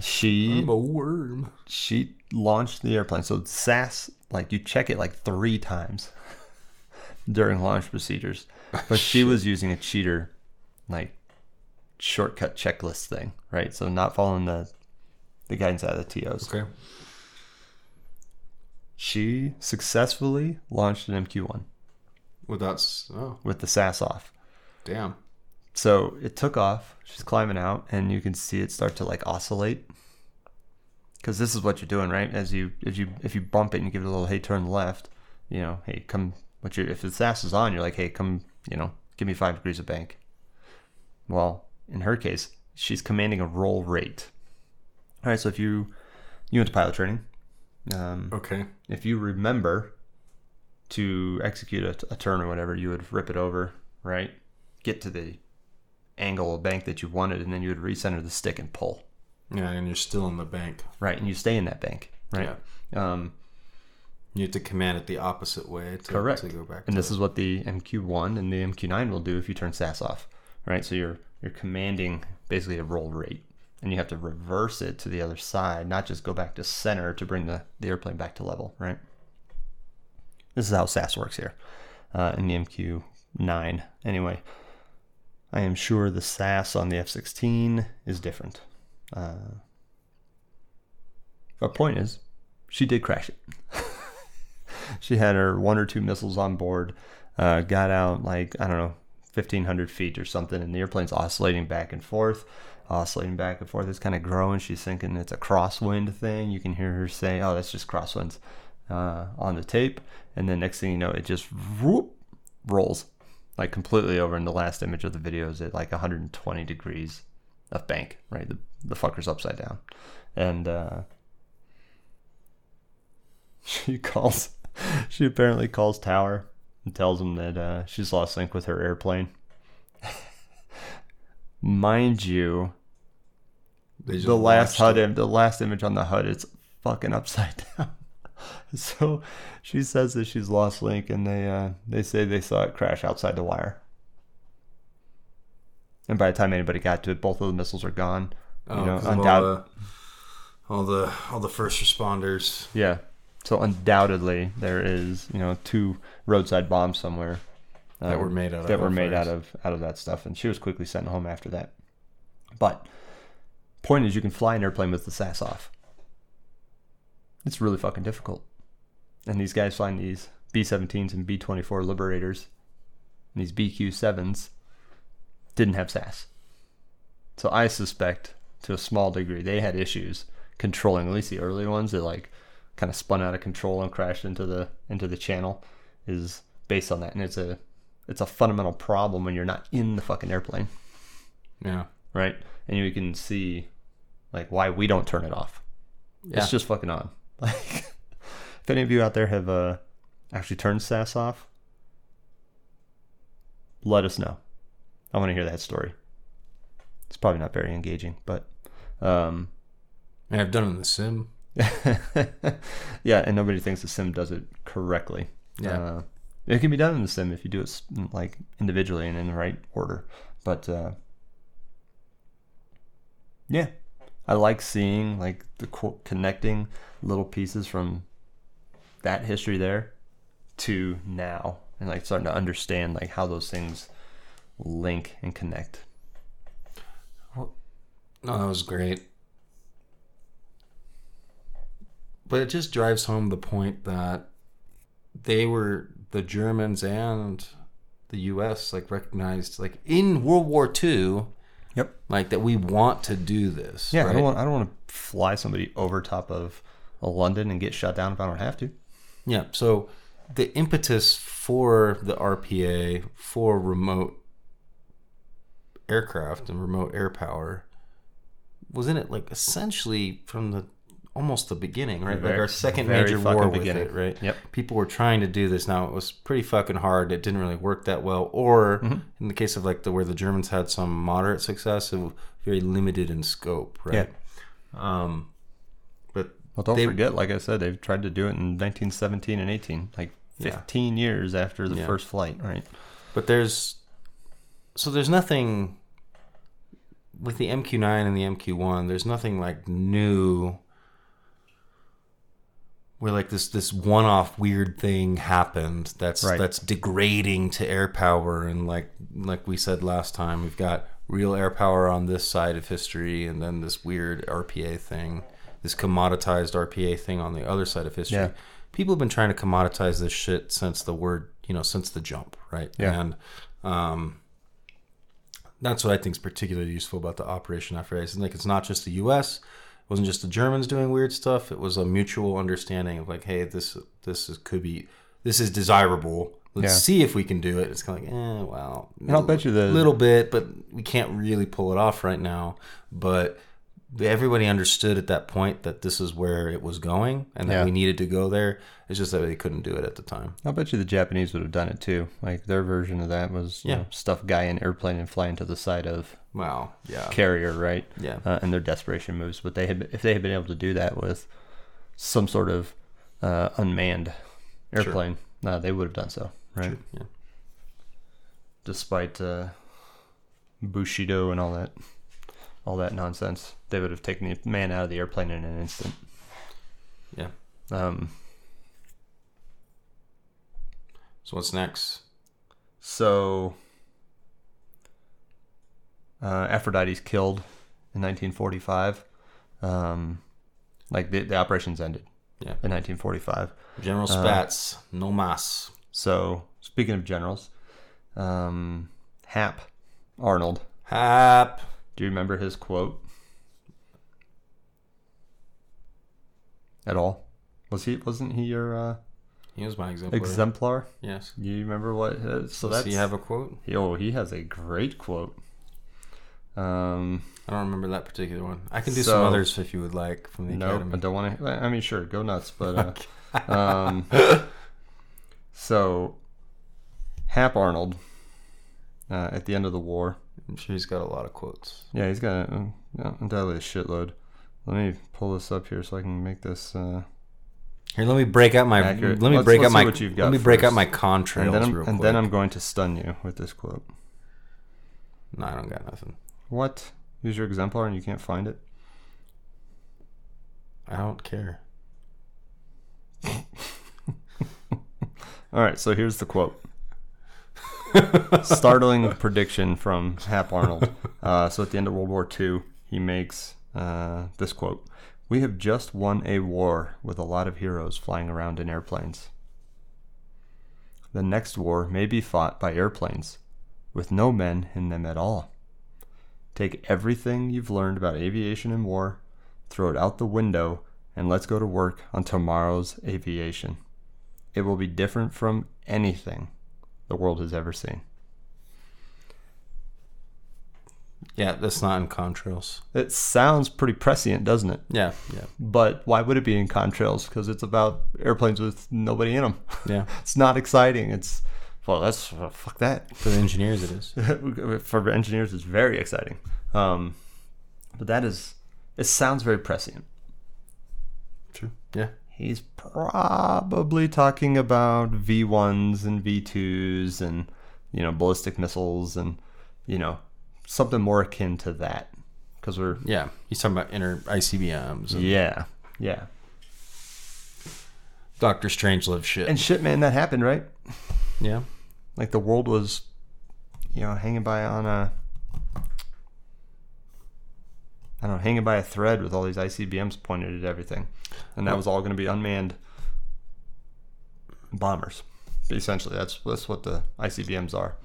She I'm a worm. she launched the airplane. So SAS, like you check it like three times during launch procedures, but she was using a cheater, like shortcut checklist thing, right? So not following the the guidance out of the TOs. Okay. She successfully launched an MQ1 Without. s- Oh, with the SAS off. damn. So it took off. She's climbing out, and you can see it start to like oscillate. Because this is what you're doing, right? As you if you if you bump it and you give it a little hey turn left, you know, hey come. What you if the SAS is on, you're like hey come, you know, give me five degrees of bank. Well, in her case, she's commanding a roll rate. All right, so if you you went to pilot training, um, Okay. if you remember to execute a, a turn or whatever, you would rip it over, right? Get to the angle of bank that you wanted, and then you would recenter the stick and pull, Yeah, and you're still in the bank. right? And you stay in that bank, right? Um, You have to command it the opposite way to, Correct. to go back. and this is what the MQ1 and the MQ9 will do if you turn SAS off, right? So you're you're commanding basically a roll rate, and you have to reverse it to the other side, not just go back to center to bring the, the airplane back to level, right? This is how SAS works here uh, in the MQ9. Anyway, I am sure the SAS on the F-16 is different. Uh, but point is, she did crash it. she had her one or two missiles on board, uh, got out like, I don't know, 1,500 feet or something, and the airplane's oscillating back and forth, oscillating back and forth. It's kind of growing. She's thinking it's a crosswind thing. You can hear her say, oh, that's just crosswinds uh, on the tape. And then next thing you know, it just whoop, rolls like completely over. And the last image of the video is at like 120 degrees of bank, right? The, the fucker's upside down. And uh, she calls, she apparently calls Tower and tells him that uh, she's lost sync with her airplane. Mind you, the last HUD, im- the last image on the HUD, it's fucking upside down. so she says that she's lost link, and they uh, they say they saw it crash outside the wire. And by the time anybody got to it, both of the missiles are gone. Oh, you know, of undoubt- all, the, all the all the first responders. Yeah. So undoubtedly there is, you know, two roadside bombs somewhere That um, were made out of that were made out of out of that stuff, and she was quickly sent home after that. But point is, you can fly an airplane with the SAS off. It's really fucking difficult, and these guys flying these B-17s and B-24 Liberators, and these BQ-7s didn't have SAS. So I suspect, to a small degree, they had issues controlling at least the early ones that like kind of spun out of control and crashed into the into the channel is based on that, and it's a it's a fundamental problem when you're not in the fucking airplane, Yeah. right? And you can see like why we don't turn it off. Yeah. It's just fucking on. Like, if any of you out there have uh, actually turned SAS off, let us know. I want to hear that story. It's probably not very engaging, but um, Yeah, I've done it in the sim. yeah, and nobody thinks the sim does it correctly. Yeah. uh, it can be done in the sim if you do it like individually and in the right order. But uh, yeah, I like seeing like the co- connecting little pieces from that history there to now, and like starting to understand like how those things link and connect. No, that was great. But it just drives home the point that they were the Germans and the U.S. like recognized like in World War II, Yep. like that we want to do this. Yeah, I don't want I don't want to fly somebody over top of London and get shut down if I don't have to. Yeah. So the impetus for the RPA for remote aircraft and remote air power was in it like essentially from the almost the beginning, right? like our second major war with beginning. it, right? Yep. People were trying to do this. Now it was pretty fucking hard. It didn't really work that well. Or Mm-hmm. in the case of like the where the Germans had some moderate success, it was very limited in scope, right? Um, but Well, don't They- forget, like I said, they've tried to do it in 1917 and 18, like Yeah. 15 years after the Yeah. first flight, right? But there's so there's nothing with the MQ9 and the MQ1. There's nothing like new where like this this one-off weird thing happened that's Right. that's degrading to air power and like like we said last time we've got real air power on this side of history and then this weird RPA thing this commoditized RPA thing on the other side of history Yeah. people have been trying to commoditize this shit since the word you know since the jump right Yeah. and um that's what I think is particularly useful about the operation Aphrodite. Like it's not just the U.S. It wasn't just the Germans doing weird stuff. It was a mutual understanding of like, hey, this this is, could be this is desirable. Let's Yeah. see if we can do it. It's kind of like, eh, well, And I'll bet you the- little bit, but we can't really pull it off right now. But everybody understood at that point that this is where it was going and that Yeah. we needed to go there. It's just that they couldn't do it at the time. I'll bet you the Japanese would have done it too. Like their version of that was you Yeah. know, stuff guy in airplane and flying to the side of Wow. Yeah. carrier, right? Yeah. Uh, and their desperation moves. But they had, if they had been able to do that with some sort of uh, unmanned airplane, uh, they would have done so, right? Yeah. Despite uh, Bushido and all that, all that nonsense, they would have taken the man out of the airplane in an instant. Yeah. Um, So what's next? So, uh, Aphrodite's killed in 1945. Um, like the, the operations ended Yeah. in 1945. General Spaatz, no mas. So, speaking of generals, um, Hap Arnold. Hap. Do you remember his quote at all? Was he wasn't he your uh, He was my exemplar. exemplar? yes. Do you remember what? Uh, so Does that's he have a quote? oh he has a great quote. Um, I don't remember that particular one. I can do So- some others if you would like from the No, I don't want to. I mean, sure, go nuts, but uh, um, so Hap Arnold uh, at the end of the war. I'm sure he's got a lot of quotes. Yeah, he's got uh, yeah, undoubtedly a shitload. Let me pull this up here so I can make this. Uh, Here, let me break out my. Accurate. Let me Let's- break let's out my. what you've got let me break out my contrails and then, I'm, real and then I'm going to stun you with this quote. No, I don't got nothing. What? Use your exemplar and you can't find it? I don't care. All right, so here's the quote. Startling prediction from Hap Arnold. Uh, so at the end of World War II, he makes uh, this quote We have just won a war with a lot of heroes flying around in airplanes. The next war may be fought by airplanes with no men in them at all. Take everything you've learned about aviation and war, throw it out the window, and let's go to work on tomorrow's aviation. It will be different from anything the world has ever seen. Yeah, that's not in contrails. It sounds pretty prescient, doesn't it? Yeah, yeah, But why would it be in contrails? Because it's about airplanes with nobody in them. yeah. it's not exciting. It's well, that's uh, fuck that. For the engineers, it is. For engineers, it's very exciting. Um, but that is, it sounds very prescient. True. Yeah. He's probably talking about V1s and V2s and, you know, ballistic missiles and, you know, something more akin to that. Because we're, Yeah. He's talking about inner ICBMs. And yeah, yeah. Doctor Strange Strangelove shit. And shit, man, that happened, right? yeah. Like the world was, you know, hanging by on a, I don't know, hanging by a thread with all these ICBMs pointed at everything. And that was all going to be unmanned bombers. Essentially, that's, that's what the ICBMs are.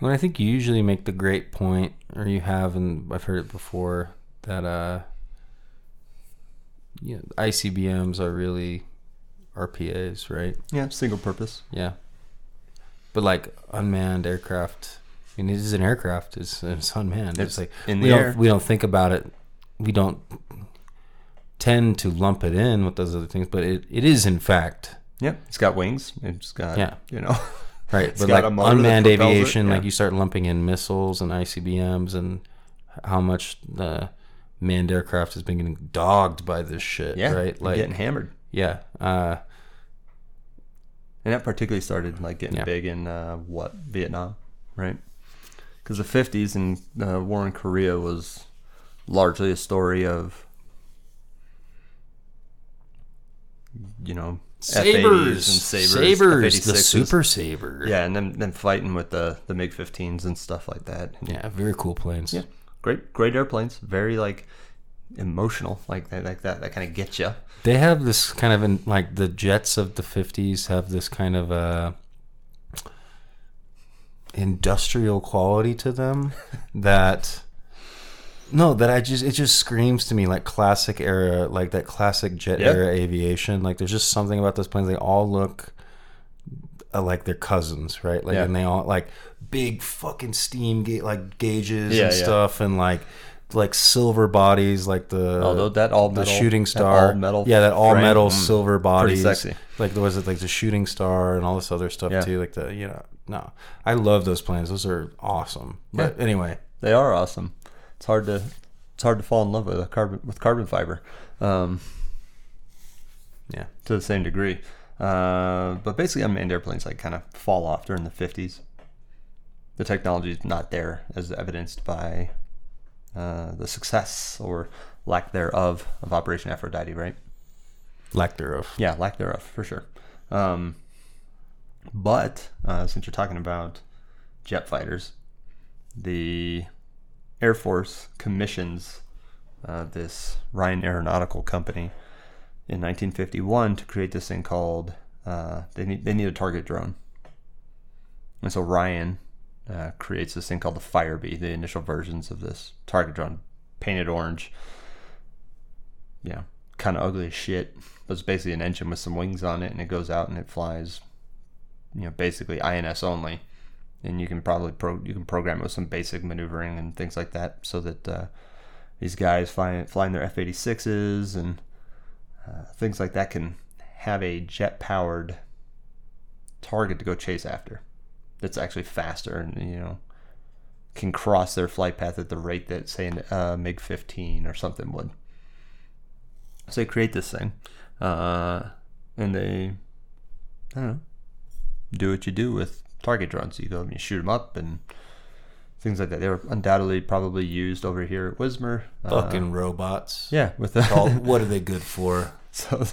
Well, I think you usually make the great point, or you have, and I've heard it before, that uh, you know, ICBMs are really RPAs, right? Yeah, single purpose. Yeah. But like unmanned aircraft, I mean, it is an aircraft. It's, it's unmanned. It's, It's like in we the don't we don't think about it. We don't tend to lump it in with those other things, but it, it is in fact Yeah, it's got wings. It's got, Yeah. you know, right. It's but like unmanned aviation, yeah. like you start lumping in missiles and ICBMs and how much the manned aircraft has been getting dogged by this shit. yeah, right. Like getting hammered. yeah. Uh, And that particularly started like getting Yeah. big in uh, what Vietnam, right? Because the '50s and uh, war in Korea was largely a story of, you know, F-80s and sabers, sabers, the super saber. Yeah, and then then fighting with the the MiG 15s and stuff like that. yeah, very cool planes. Yeah, great great airplanes. Very like emotional, like that like that that kind of gets you. They have this kind of in, like the jets of the 50s have this kind of uh industrial quality to them that no that I just it just screams to me like classic era like that classic jet Yeah. era aviation. Like there's just something about those planes. They all look uh, like their cousins right? Like Yeah. and they all like big fucking steam ga- like gauges Yeah, and yeah. stuff and like like silver bodies like the Although that all the metal, shooting that star. metal yeah that all frame, metal mm, silver bodies. Sexy. like was it? Like the shooting star and all this other stuff too like the you know no. I love those planes. Those are awesome. But anyway. They are awesome. It's hard to it's hard to fall in love with a carbon with carbon fiber, um, yeah to the same degree. Uh, but basically, unmanned airplanes like kind of fall off during the fifties. The technology is not there, as evidenced by uh, the success or lack thereof of Operation Aphrodite. Right? lack thereof Yeah, lack thereof for sure. Um, but uh, since you're talking about jet fighters, the Air Force commissions uh, this Ryan Aeronautical Company in 1951 to create this thing called uh, they need they need a target drone, and so Ryan uh, creates this thing called the Firebee, the initial versions of this target drone, painted orange. Yeah, kind of ugly as shit, but it's basically an engine with some wings on it, and it goes out and it flies. You know, basically INS only, and you can probably pro you can program it with some basic maneuvering and things like that, so that uh, these guys flying flying their F eighty sixes and uh, things like that can have a jet powered target to go chase after. That's actually faster and you know can cross their flight path at the rate that say an uh, MiG fifteen or something would. So they create this thing, uh, and they I don't know do what you do with target drones. You go and you shoot them up and things like that. They were undoubtedly probably used over here at Wismar. Uh, fucking robots yeah, with the All- what are they good for so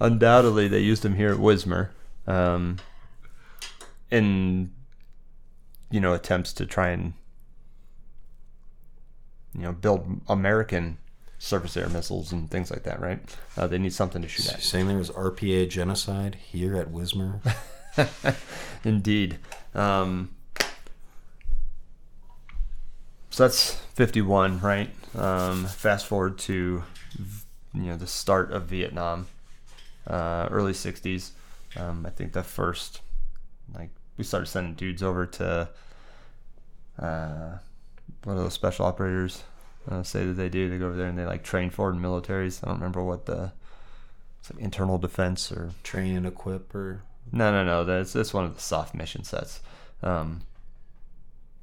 undoubtedly they used them here at Wismar, um, in you know attempts to try and you know build American surface air missiles and things like that. Right? Uh, they need something to shoot at. saying there was rpa genocide here at wismar Indeed. Um, so that's 51, right? Um, fast forward to you know the start of Vietnam, uh, early 60s. Um, I think the first like we started sending dudes over to uh, what are those special operators uh, say that they do? They go over there and they like train foreign militaries. I don't remember what the it's like internal defense or Train and equip or no, no, no. That's that's one of the soft mission sets. Um,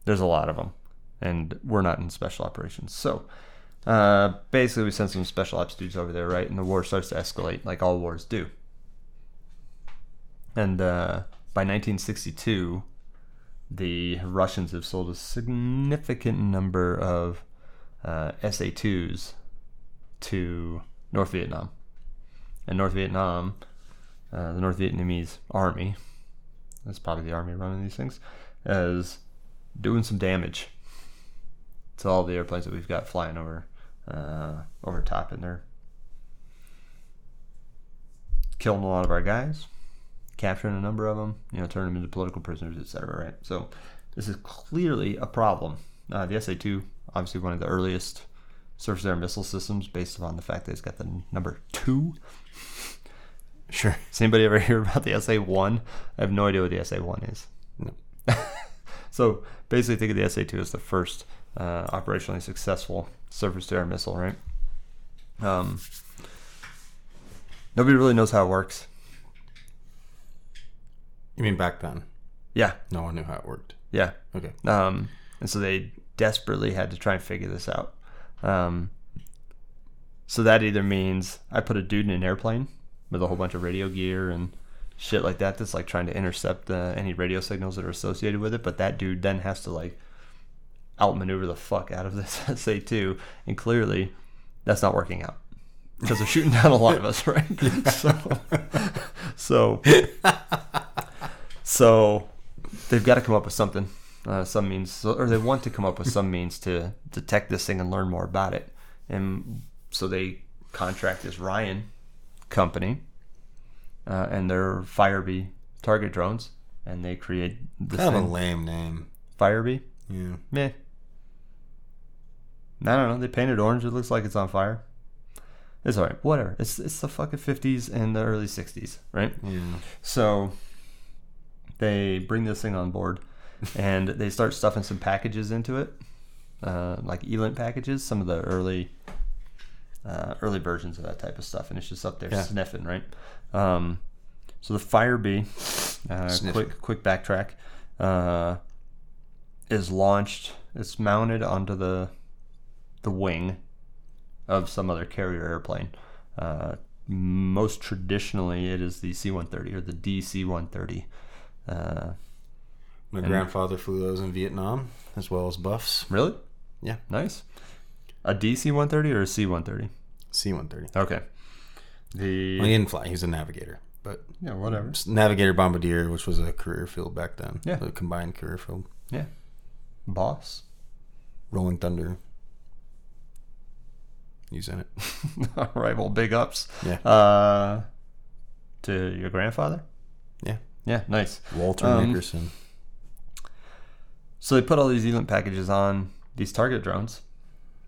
there's a lot of them, and we're not in special operations. So uh, basically, we send some special ops dudes over there, right? And the war starts to escalate, like all wars do. And uh, by 1962, the Russians have sold a significant number of uh, SA-2s to North Vietnam. And North Vietnam uh, the North Vietnamese army, that's probably the army running these things, is doing some damage to all the airplanes that we've got flying over uh, over top, and they're killing a lot of our guys, capturing a number of them, you know, turning them into political prisoners, etc. Right. So this is clearly a problem. Uh, the SA-2, obviously one of the earliest surface air missile systems, based upon the fact that it's got the number two sure. Does anybody ever hear about the SA one? I have no idea what the SA one is. No. so basically, think of the SA two as the first uh, operationally successful surface to air missile, right? Um, nobody really knows how it works. You mean back then? Yeah, No one knew how it worked. yeah. Okay. Um, and so they desperately had to try and figure this out. Um, so that either means I put a dude in an airplane with a whole bunch of radio gear and shit like that that's like trying to intercept uh, any radio signals that are associated with it, but that dude then has to like outmaneuver the fuck out of this SA2, and clearly that's not working out. Because they're shooting down a lot of us, right? so, so, so they've got to come up with something, uh, some means, or they want to come up with some means to detect this thing and learn more about it. And so they contract this Ryan company uh, and their Firebee target drones, and they create the Kind of a lame name. Firebee. Yeah. Meh. I don't know. They painted orange. It looks like it's on fire. It's alright. Whatever. It's it's the fucking fifties and the early sixties, right? Yeah. So they bring this thing on board and they start stuffing some packages into it, uh, like ELINT packages, some of the early uh, early versions of that type of stuff, and it's just up there Yeah. sniffing, right? Um, so the Firebee, uh, quick quick backtrack, uh, is launched. It's mounted onto the the wing of some other carrier airplane. Uh, most traditionally, it is the C-130 or the DC-130. Uh, My grandfather flew those in Vietnam, as well as buffs. really? Yeah. Nice. A DC-130 or a C-130? C-130. Okay. The Well, he didn't fly. He was a navigator, but yeah, whatever. navigator bombardier, which was a career field back then. Yeah. A combined career field. Yeah. Boss. Rolling Thunder. He's in it. All right. Well, big ups. Yeah. Uh, to your grandfather. Yeah. Yeah. Nice. Walter Um, Nickerson. So they put all these ELINT packages on these target drones,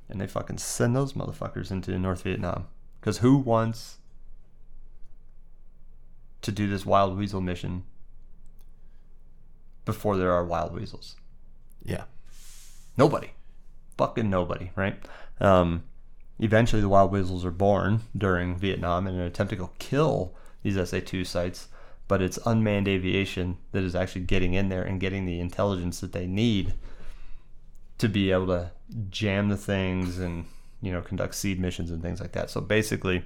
and they fucking send those motherfuckers into North Vietnam. Because who wants to do this wild weasel mission before there are wild weasels? Yeah. Nobody. Fucking nobody, right? Um, eventually, the wild weasels are born during Vietnam in an attempt to go kill these SA 2 sites, but it's unmanned aviation that is actually getting in there and getting the intelligence that they need to be able to jam the things and, you know, conduct SEAD missions and things like that. So basically,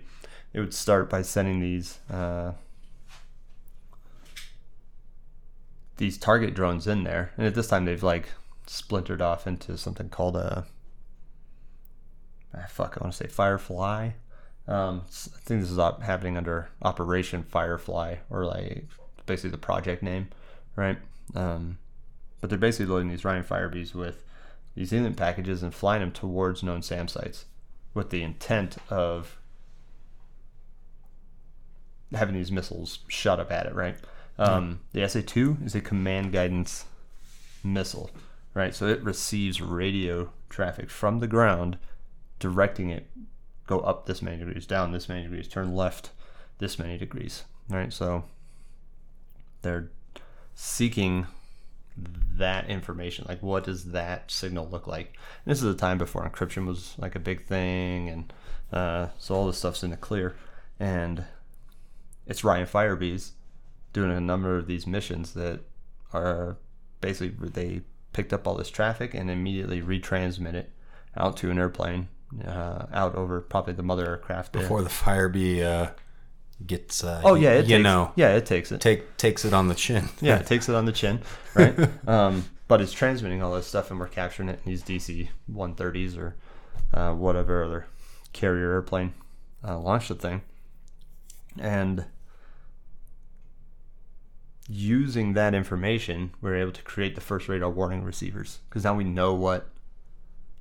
it would start by sending these. Uh, these target drones in there, and at this time they've like splintered off into something called a ah, fuck. I want to say Firefly. Um, I think this is op- happening under Operation Firefly, or like basically the project name, right? Um, but they're basically loading these Ryan Firebees with these ELINT packages and flying them towards known SAM sites with the intent of having these missiles shot up at it, right? Um, the SA 2 is a command guidance missile, right? So it receives radio traffic from the ground, directing it go up this many degrees, down this many degrees, turn left this many degrees, right? So they're seeking that information. Like, what does that signal look like? And this is a time before encryption was like a big thing, and uh, so all this stuff's in the clear. And it's Ryan Firebees doing a number of these missions that are basically they picked up all this traffic and immediately retransmit it out to an airplane, uh, out over probably the mother aircraft there. Before the Firebee uh, gets, uh, oh yeah, it you takes, know, yeah, it takes it. take takes it on the chin. Yeah, it takes it on the chin, right? um, but it's transmitting all this stuff, and we're capturing it in these DC 130s or uh, whatever other carrier airplane uh, launched the thing. And using that information, we're able to create the first radar warning receivers because now we know what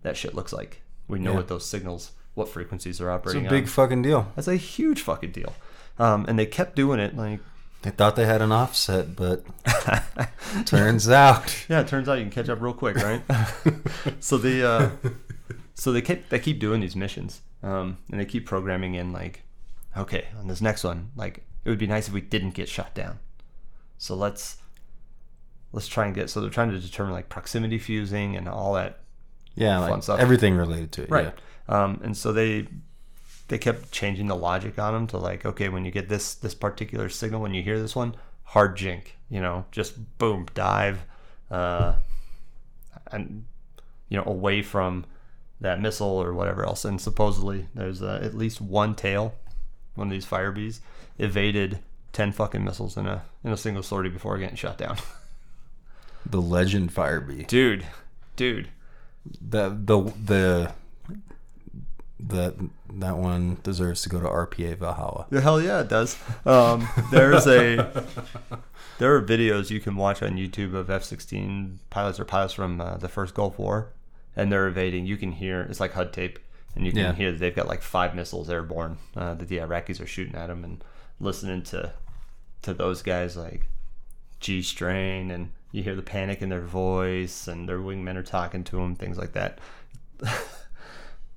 that shit looks like. We know Yeah. what those signals, what frequencies It's operating a big on. fucking deal. That's a huge fucking deal. Um, and they kept doing it like They thought they had an offset, but turns out Yeah, it turns out you can catch up real quick, right? so they uh, so they keep they keep doing these missions, um, and they keep programming in like, okay, on this next one, like it would be nice if we didn't get shot down. So let's let's try and get. So they're trying to determine like proximity fusing and all that, yeah, Fun like stuff. everything related to it. right? Yeah. Um, and so they they kept changing the logic on them to like, okay, when you get this this particular signal, when you hear this one, hard jink, you know, just boom, dive, uh, and you know, away from that missile or whatever else. And supposedly, there's uh, at least one tail, one of these fire bees, evaded ten fucking missiles in a in a single sortie before getting shot down. The legend Firebee. dude, dude, The the the that that one deserves to go to RPA Valhalla. The hell yeah, it does. Um, there's a there are videos you can watch on YouTube of F-16 pilots or pilots from uh, the first Gulf War, and they're evading. You can hear it's like HUD tape, and you can Yeah. hear that they've got like five missiles airborne uh, that the Iraqis are shooting at them, and listening to to those guys like G strain, and you hear the panic in their voice, and their wingmen are talking to them, things like that.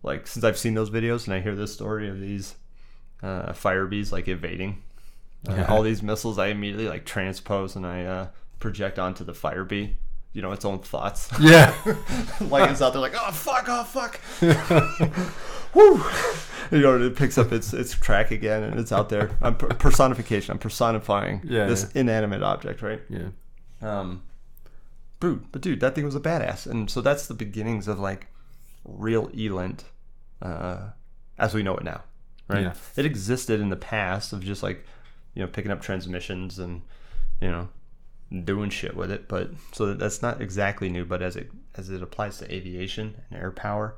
like since I've seen those videos and I hear this story of these uh, fire bees like evading uh, all these missiles, I immediately like transpose and I uh, project onto the fire bee. You know, its own thoughts. Yeah. like it's out there, like oh fuck, oh fuck, whoo. You know, it picks up its its track again, and it's out there. I'm per- personification. I'm personifying Yeah, this inanimate object, right? yeah. Um, dude, but dude, that thing was a badass, and so that's the beginnings of like real ELINT, uh, as we know it now, right? Yeah. It existed in the past of just like, you know, picking up transmissions and, you know, doing shit with it, but so that's not exactly new, but as it as it applies to aviation and air power,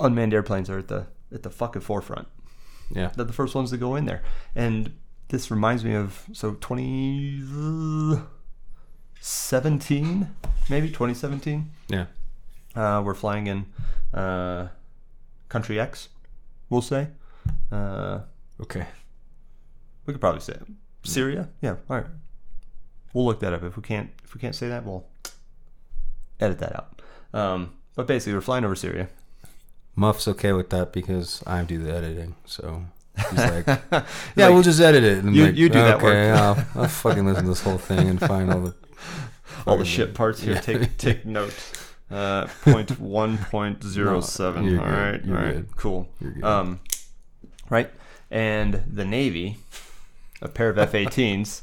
unmanned airplanes are at the at the fucking forefront Yeah. they're the first ones to go in there. And this reminds me of so 2017, maybe 2017. Yeah. Uh, we're flying in uh, Country X, we'll say. Uh, Okay. we could probably say it. Syria. Yeah. All right. We'll look that up. If we can't, if we can't say that, we'll edit that out. Um, but basically, we're flying over Syria. Muff's okay with that because I do the editing. So he's like, yeah, like, we'll just edit it. And "You- like, you do that okay, work." I'll, I'll fucking listen to this whole thing and find all the all the shit parts here. Yeah. Take take note. Uh, point one point zero seven. No, you're all good. right, You're all right, good. cool. Um, right, and the Navy, a pair of F-18s,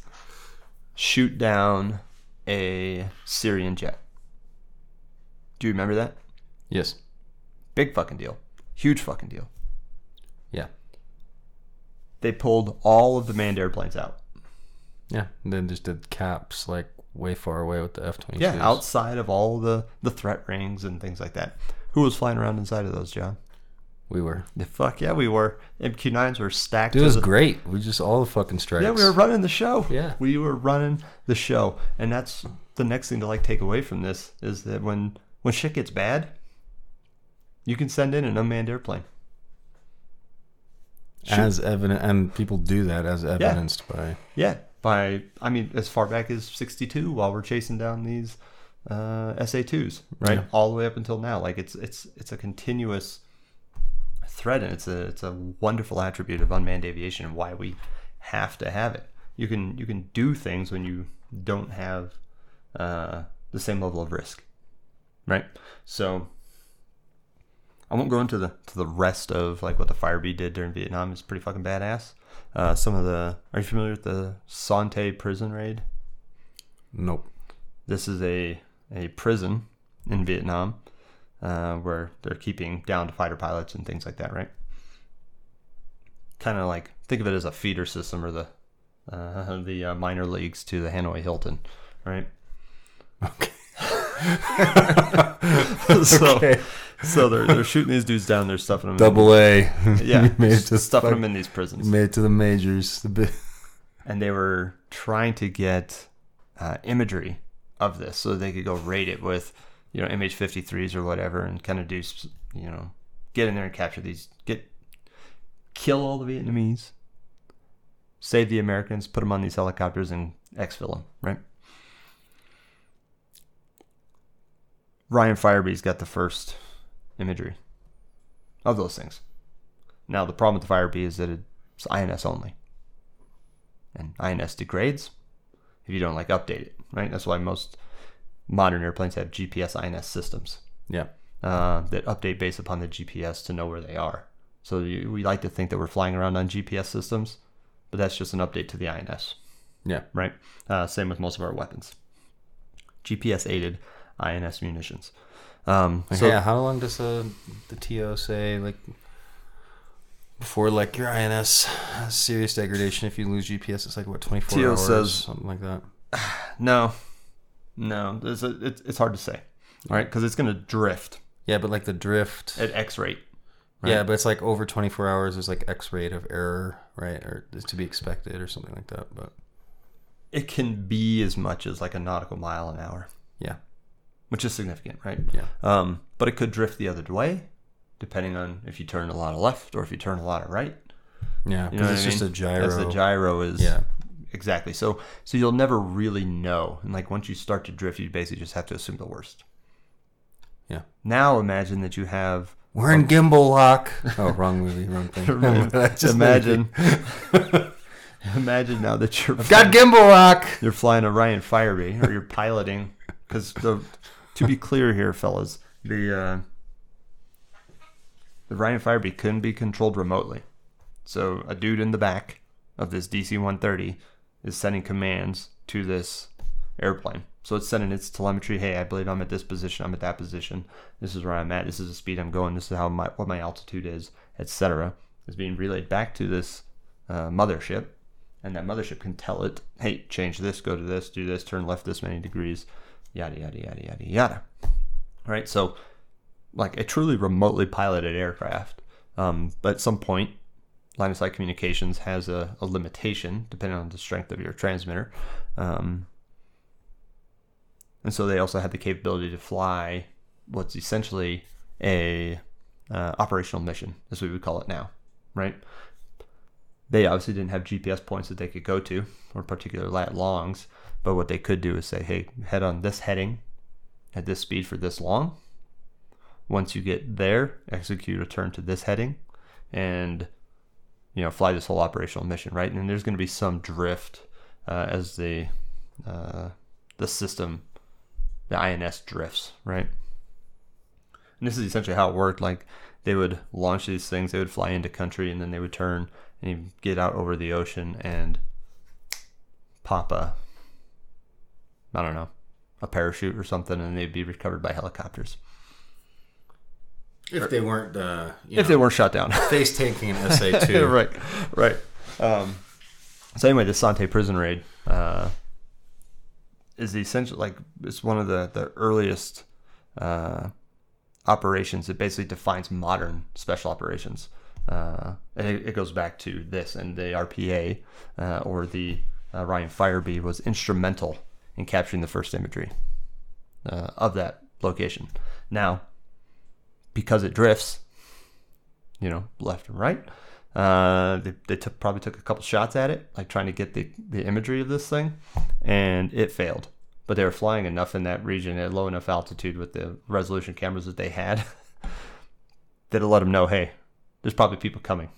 shoot down a Syrian jet. Do you remember that? yes, Big fucking deal. Huge fucking deal. yeah, They pulled all of the manned airplanes out. yeah. And then just did caps like way far away with the F twenty. Yeah, outside of all the the threat rings and things like that. Who was flying around inside of those, John? We were. The fuck yeah, we were. MQ9s were stacked. Dude, it was the- great. We just all the fucking strikes. Yeah, we were running the show. Yeah. we were running the show, and that's the next thing to like take away from this is that when when shit gets bad, you can send in an unmanned airplane. Shoot. as evident, and people do that as evidenced by. Yeah, by I mean as far back as '62, while we're chasing down these uh, SA2s, right, Yeah. all the way up until now. Like it's it's it's a continuous thread, and it's a it's a wonderful attribute of unmanned aviation and why we have to have it. You can you can do things when you don't have uh, the same level of risk, right? So I won't go into the to the rest of like what the Firebee did during Vietnam. It's pretty fucking badass. Uh, some of the are you familiar with the Son Tay prison raid? Nope. This is a a prison in Vietnam uh, where they're keeping down to fighter pilots and things like that, right? Kind of like think of it as a feeder system or the uh, the uh, minor leagues to the Hanoi Hilton, right? Okay. so, Okay. So they're they're shooting these dudes down. They're stuffing them. Double A. in, yeah, You made it to stuffing fuck- them in these prisons. Made it to the majors. The and they were trying to get uh, imagery of this so they could go rate it with you know MH53s or whatever and kind of do you know get in there and capture these get kill all the Vietnamese save the Americans put them on these helicopters and exfil them right Ryan Firebee's got the first imagery of those things now the problem with the Firebee is that it's INS only and INS degrades if you don't like update it, right? That's why most modern airplanes have GPS INS systems yeah. uh, that update based upon the GPS to know where they are. So you, we like to think that we're flying around on GPS systems, but that's just an update to the INS, Yeah. right? Uh, same with most of our weapons. GPS aided INS munitions. Um, so yeah, how long does the the TO say like before like your INS serious degradation if you lose GPS? It's like what twenty four hours, says- something like that. no, no, there's a, it's, it's hard to say, right? Because it's going to drift Yeah, but like the drift. at X rate. Yeah, but it's like over twenty four hours. There's like X rate of error, right, or is to be expected or something like that. But It can be as much as like a nautical mile an hour. yeah, which is significant, right? Yeah. Um, but it could drift the other way, depending on if you turn a lot of left or if you turn a lot of right. yeah, You because know it's I just a gyro. As the gyro is, Yeah. exactly. So, so you'll never really know, and like once you start to drift, you basically just have to assume the worst. Yeah. Now imagine that you have. We're in gimbal lock. Oh, wrong movie, wrong thing. Just imagine. imagine now that you're Got gimbal lock. you're flying a Ryan Firebee or you're piloting because the to be clear here, fellas, the uh, the Ryan Firebee couldn't be controlled remotely. So a dude in the back of this DC-130 is sending commands to this airplane. So it's sending its telemetry. Hey, I believe I'm at this position. I'm at that position. This is where I'm at. This is the speed I'm going. This is how my what my altitude is, etc. Is being relayed back to this uh, mothership, and that mothership can tell it, hey, change this, go to this, do this, turn left this many degrees, yada yada yada yada yada. Right. So, like a truly remotely piloted aircraft, um, but at some point, line of sight communications has a, a limitation depending on the strength of your transmitter. Um, and so they also had the capability to fly what's essentially a uh, operational mission, as we would call it now, right? They obviously didn't have GPS points that they could go to or particular lat longs, but what they could do is say, hey, head on this heading at this speed for this long. Once you get there, execute a turn to this heading and you know fly this whole operational mission, right? And there's going to be some drift uh, as the uh, the system the INS drifts, right? And this is essentially how it worked. Like they would launch these things, they would fly into country, and then they would turn and get out over the ocean and pop a, I don't know, a parachute or something, and they'd be recovered by helicopters If they weren't, uh, you if they weren't shot down. face tanking an SA two, right, right. Um, so anyway, the Son Tay prison raid uh, is the essential, like it's one of the the earliest uh, operations. It basically defines modern special operations, uh, and it, it goes back to this. And the RPA uh, or the uh, Ryan Firebee was instrumental in capturing the first imagery uh, of that location. Now, because it drifts, you know, left and right. Uh, they, they took probably took a couple shots at it, like trying to get the, the imagery of this thing, and it failed. But they were flying enough in that region at low enough altitude with the resolution cameras that they had that it let them know, hey, there's probably people coming.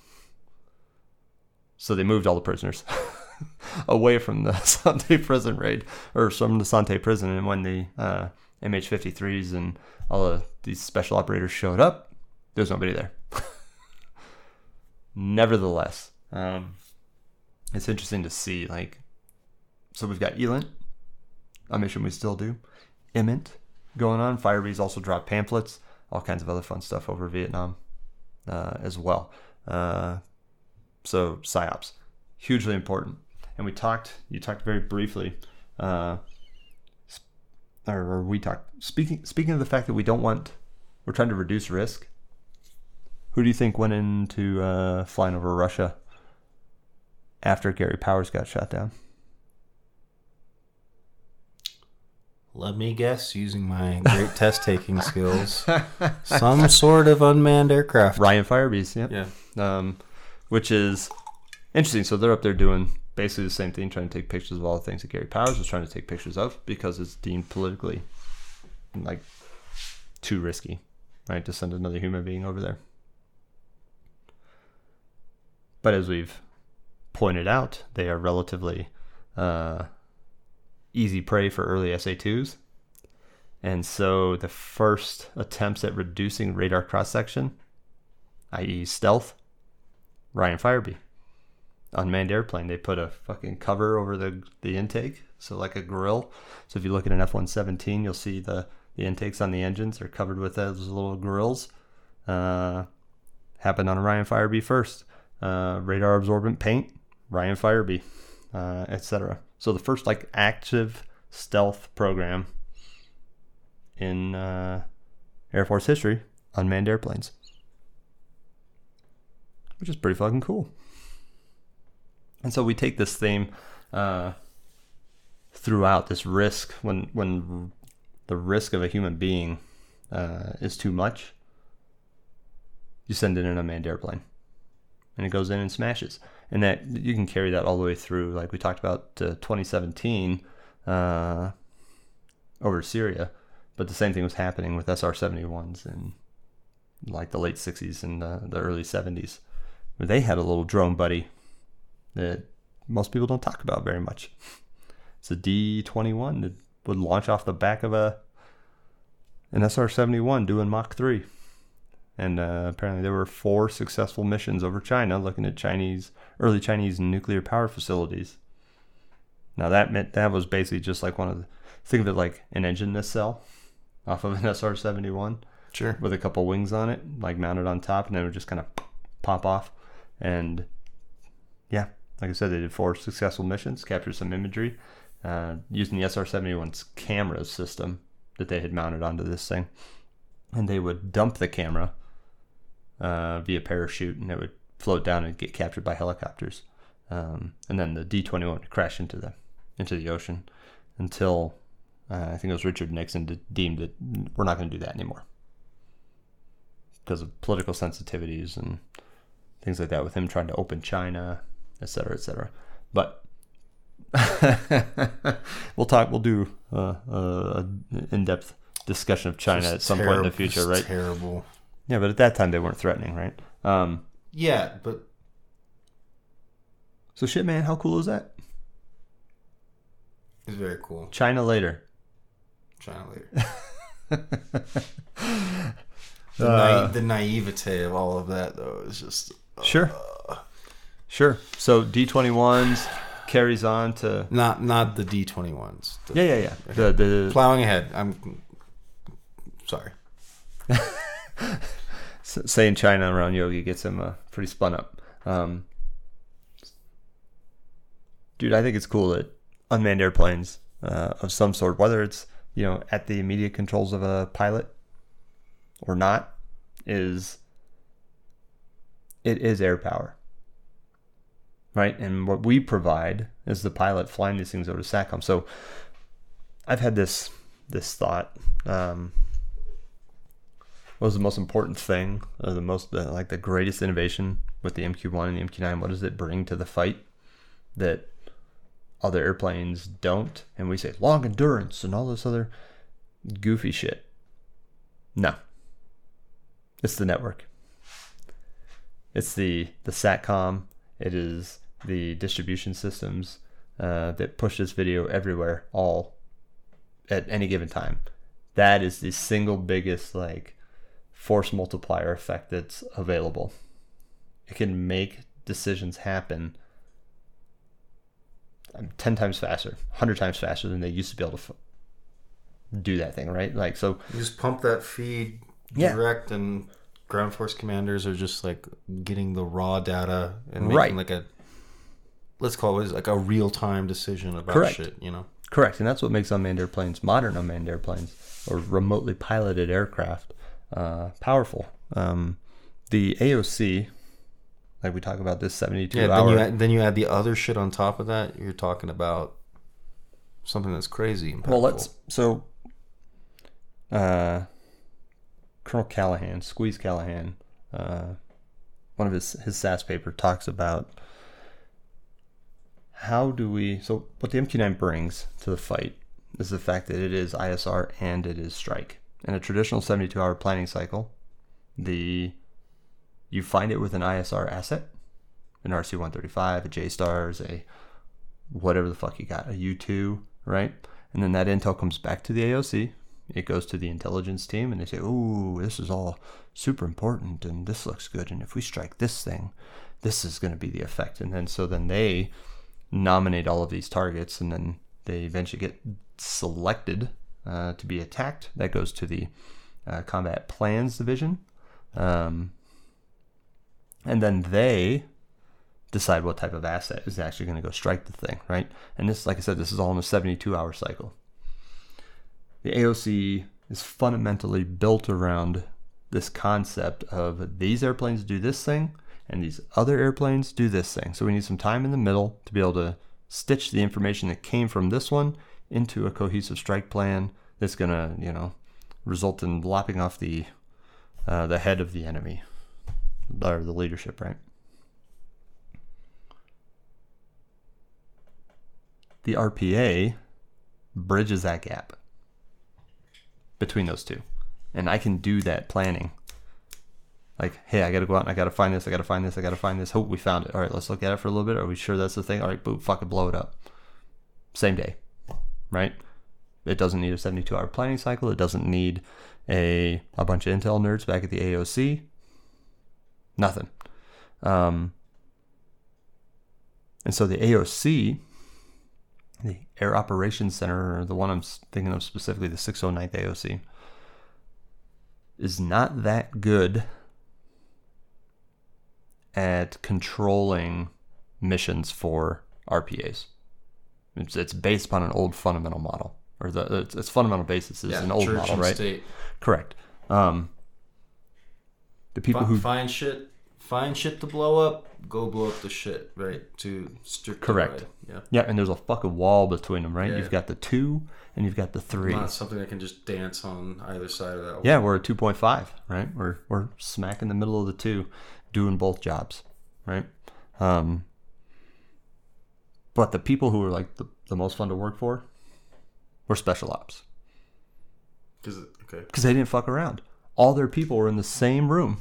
So they moved all the prisoners. away from the Son Tay prison raid or from the Son Tay prison. And when the uh, MH53s and all of these special operators showed up, there's nobody there. Nevertheless, um, it's interesting to see like so we've got Elint, a mission we still do, Imint going on. Firebees also dropped pamphlets, all kinds of other fun stuff over Vietnam uh, as well. Uh, so psyops, hugely important. And we talked, you talked very briefly, uh, or, or we talked speaking speaking of the fact that we don't want, we're trying to reduce risk. Who do you think went into uh, flying over Russia after Gary Powers got shot down? Let me guess, using my great test taking skills, some sort of unmanned aircraft. Ryan Firebees, yep. Yeah. um, which is interesting. So they're up there doing basically the same thing, trying to take pictures of all the things that Gary Powers was trying to take pictures of because it's deemed politically like too risky, right, to send another human being over there. But as we've pointed out, they are relatively uh, easy prey for early SA2s. And so the first attempts at reducing radar cross section, i.e., stealth, Ryan Firebee. Unmanned airplane. They put a fucking cover over the, the intake, so like a grill. So if you look at an F 117, you'll see the, the intakes on the engines are covered with those little grills. Uh, happened on a Ryan Firebee first. Uh, radar absorbent paint, Ryan Firebee, uh, etc. So the first like active stealth program in uh, Air Force history, unmanned airplanes which is pretty fucking cool. And so we take this theme uh, throughout this risk when when the risk of a human being uh, is too much. You send it in an unmanned airplane, and it goes in and smashes, and that you can carry that all the way through. Like we talked about uh, 2017 uh, over Syria, but the same thing was happening with SR-71s in like the late 60s and the, the early 70s where they had a little drone buddy that most people don't talk about very much. It's a D21 that would launch off the back of a an SR-71 doing Mach 3. And uh, apparently there were four successful missions over China looking at Chinese early Chinese nuclear power facilities. Now that meant that was basically just like one of the think of it like an engine nacelle off of an SR-71 Sure. with a couple wings on it, like mounted on top, and then it would just kind of pop off. And like I said, they did four successful missions, captured some imagery uh, using the SR 71's camera system that they had mounted onto this thing. And they would dump the camera uh, via parachute and it would float down and get captured by helicopters. Um, and then the D 21 would crash into the, into the ocean until uh, I think it was Richard Nixon de- deemed that we're not going to do that anymore because of political sensitivities and things like that with him trying to open China, et cetera, et cetera. But we'll talk. We'll do uh, uh, in-depth discussion of China at some point in the future, right? Terrible. Yeah, but at that time they weren't threatening, right? Um, Yeah, but so shit, man, how cool is that? it's very cool. China later. China later. The, naive, the naivete of all of that, though, is just Sure, sure. So D twenty ones carries on to not not the D twenty ones. yeah, yeah, yeah. The the Plowing ahead. I'm sorry. saying China around Yogi gets him uh, pretty spun up. Um, dude, I think it's cool that unmanned airplanes uh, of some sort, whether it's you know at the immediate controls of a pilot or not, is it is air power, right? And what we provide is the pilot flying these things over to SATCOM. So I've had this this thought. Um, what was the most important thing, or the most the, like the greatest innovation with the MQ1 and the MQ9? What does it bring to the fight that other airplanes don't? And we say long endurance and all this other goofy shit. No, it's the network. It's the the satcom. It is the distribution systems uh, that push this video everywhere, all at any given time. That is the single biggest like force multiplier effect that's available. It can make decisions happen um, 10 times faster, 100 times faster than they used to be able to f- do that thing, right? Like, so You just pump that feed Yeah. direct, and ground force commanders are just like getting the raw data and making Right. like a let's call it like a real time decision about Correct. shit. You know, Correct, and that's what makes unmanned airplanes, modern unmanned airplanes, or remotely piloted aircraft, uh, powerful. Um, the AOC, like we talk about this seventy-two yeah. Then you add, then you add the other shit on top of that. You're talking about something that's crazy. Impactful. well, let's so. Uh, Colonel Callahan, Squeeze Callahan, uh, one of his his SAS paper talks about how do we so what the MQ9 brings to the fight is the fact that it is ISR and it is strike. In a traditional 72 hour planning cycle, the you find it with an ISR asset, an RC135, a J stars, a whatever the fuck you got, a U2, right? And then that intel comes back to the AOC. It goes to the intelligence team and they say, Ooh, this is all super important and this looks good. And if we strike this thing, this is going to be the effect. And then so then they nominate all of these targets and then they eventually get selected uh, to be attacked. That goes to the uh, combat plans division. Um, and then they decide what type of asset is actually going to go strike the thing, right? And this, like I said, this is all in a 72 hour cycle. The AOC is fundamentally built around this concept of these airplanes do this thing and these other airplanes do this thing. So we need some time in the middle to be able to stitch the information that came from this one into a cohesive strike plan that's going to, you know, result in lopping off the uh, the head of the enemy or the leadership, right? The RPA bridges that gap between those two. And I can do that planning. Like, hey, I gotta go out and I gotta find this, I gotta find this, I gotta find this. Hope we found it. All right, let's look at it for a little bit. Are we sure that's the thing? All right, boom, fucking blow it up. Same day, right? It doesn't need a 72 hour planning cycle. It doesn't need a, a bunch of Intel nerds back at the AOC. Nothing. Um, and so the AOC, the Air Operations Center, or the one I'm thinking of specifically, the 609th AOC, is not that good at controlling missions for RPAs. It's, it's based upon an old fundamental model, or the its, its fundamental basis is an old model, right? State. Correct. Um, the people Fi- who find shit, find shit to blow up. Go blow up the shit, right? To strictly Correct. right. Yeah. yeah, and there's a fucking wall between them, right? Yeah. You've got the two and you've got the three. Not something that can just dance on either side of that. Yeah, we're at 2.5, right? We're we're smack in the middle of the two, doing both jobs, right? Um, but the people who were like the, the most fun to work for were special ops Cause, okay. because they didn't fuck around. All their people were in the same room,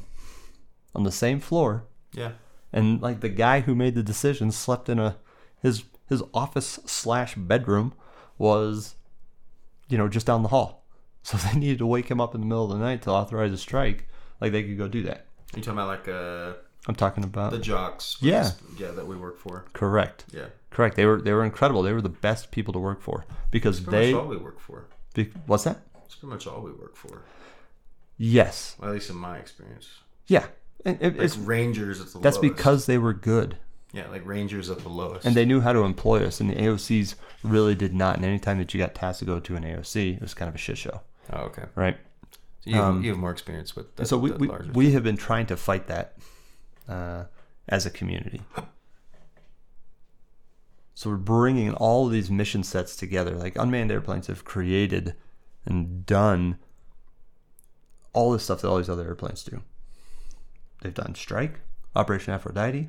on the same floor, Yeah. and like the guy who made the decision slept in a his his office slash bedroom was, you know, just down the hall. So they needed to wake him up in the middle of the night to authorize a strike. Like they could go do that. You talking about like uh I'm talking about the jocks? Yeah. Yeah, that we work for. correct, Yeah. correct. They were they were incredible. They were the best people to work for because Pretty they. much all we work for. be- what's that? It's pretty much all we work for. Yes, Well, at least in my experience. yeah. And it- It's it's Rangers at the that's lowest. because they were good. yeah, like Rangers at the lowest. and they knew how to employ us and the aocs really did not and anytime that you got tasked to go to an aoc it was kind of a shit show oh, okay. right So you, have, Um, you have more experience with that. so we, we, we have been trying to fight that uh, as a community so we're bringing all of these mission sets together like unmanned airplanes have created and done all the stuff that all these other airplanes do they've done strike operation aphrodite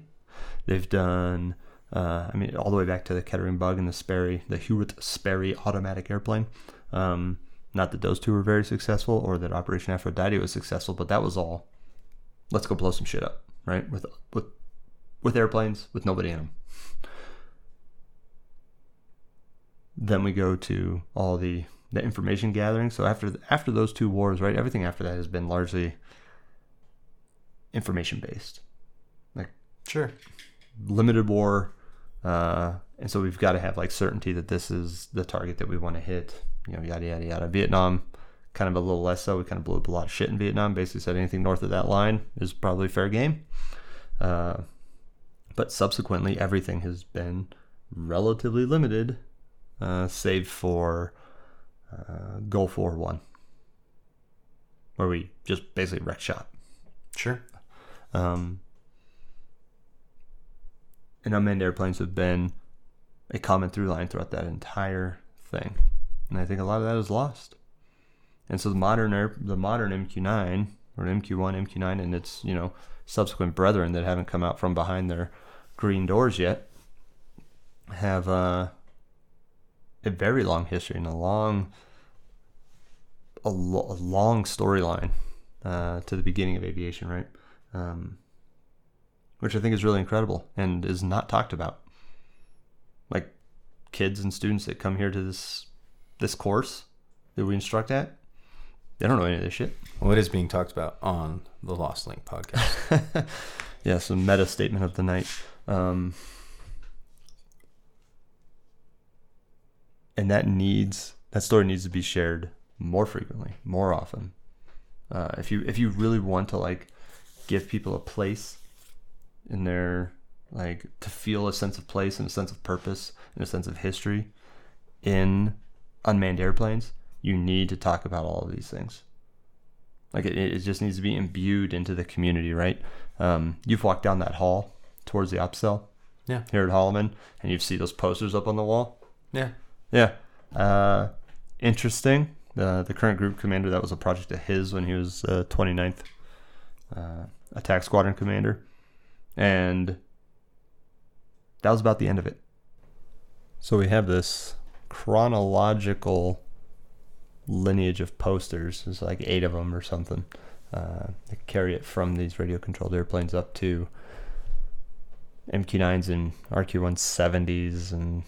They've done, uh, I mean, all the way back to the Kettering Bug and the Sperry, the Hewitt Sperry automatic airplane. Um, not that those two were very successful or that Operation Aphrodite was successful, but that was all. Let's go blow some shit up, right? With with with airplanes with nobody in them. Then we go to all the the information gathering. So after after those two wars, right, everything after that has been largely information based, like Sure. limited war, uh, and so we've got to have like certainty that this is the target that we want to hit. You know, yada yada yada. Vietnam, kind of a little less so. We kind of blew up a lot of shit in Vietnam. Basically said anything north of that line is probably fair game. Uh, but subsequently, everything has been relatively limited, uh, save for uh, Gulf War One, where we just basically wrecked shop. Sure. Um, and unmanned airplanes have been a common through line throughout that entire thing, and I think a lot of that is lost. And so the modern air, the modern MQ9 or MQ1, MQ9, and its you know subsequent brethren that haven't come out from behind their green doors yet have uh, a very long history and a long, a, lo- a long storyline uh, to the beginning of aviation, right? Um, which I think is really incredible and is not talked about. Like kids and students that come here to this this course that we instruct at, they don't know any of this shit. What is being talked about on the Lost Link podcast. yeah, so meta statement of the night. Um, and that needs that story needs to be shared more frequently, more often. Uh, if you if you really want to like give people a place in their like to feel a sense of place and a sense of purpose and a sense of history in unmanned airplanes, you need to talk about all of these things. Like it, it just needs to be imbued into the community, right? Um, you've walked down that hall towards the op cell Yeah. here at Holloman, and you see those posters up on the wall. yeah. Yeah. Uh, interesting. The the current group commander that was a project of his when he was uh, 29th uh, attack squadron commander, and that was about the end of it. So we have this chronological lineage of posters. There's like eight of them or something. Uh, carry it from these radio controlled airplanes up to MQ9s and RQ170s and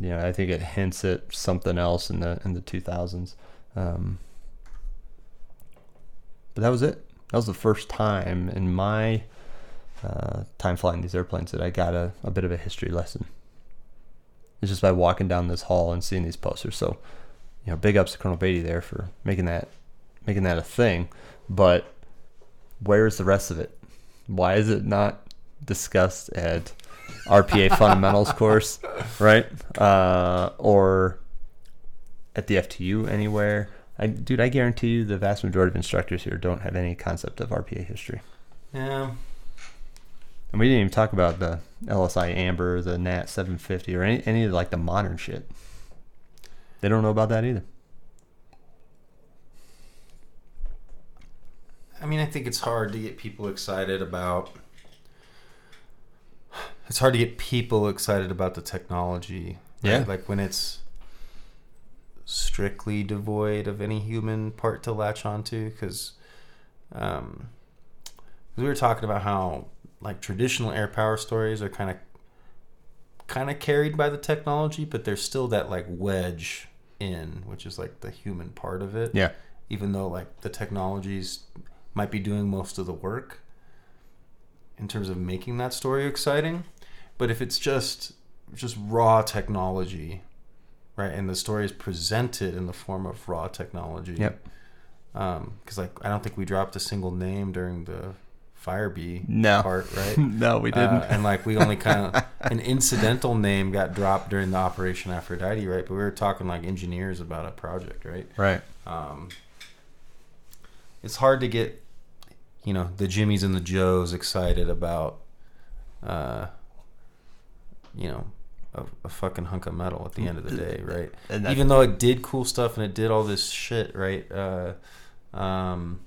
you know, I think it hints at something else in the in the 2000s. Um, but that was it. That was the first time in my uh, time flying these airplanes that I got a, a bit of a history lesson. It's just by walking down this hall and seeing these posters. So, you know, big ups to Colonel Beatty there for making that making that a thing. But where's the rest of it? Why is it not discussed at RPA fundamentals course, right? Uh, or at the FTU anywhere. I, dude, I guarantee you the vast majority of instructors here don't have any concept of RPA history. Yeah. And we didn't even talk about the LSI Amber, the GNAT 750, or any, any of like the modern shit. They don't know about that either. I mean, I think it's hard to get people excited about. It's hard to get people excited about the technology. right? Yeah. Like when it's strictly devoid of any human part to latch onto. Because um, we were talking about how like traditional air power stories are kind of kind of carried by the technology, but there's still that like wedge in, which is like the human part of it Yeah. even though like the technologies might be doing most of the work in terms of making that story exciting but if it's just just raw technology right and the story is presented in the form of raw technology Yep. um because like i don't think we dropped a single name during the firebee No. part right no, we didn't. uh, and like we only kind of an incidental name got dropped during the operation aphrodite right but we were talking like engineers about a project right right. um, it's hard to get you know the jimmies and the joes excited about uh, you know a, a fucking hunk of metal at the end of the day right And even though it did cool stuff and it did all this shit right uh, um,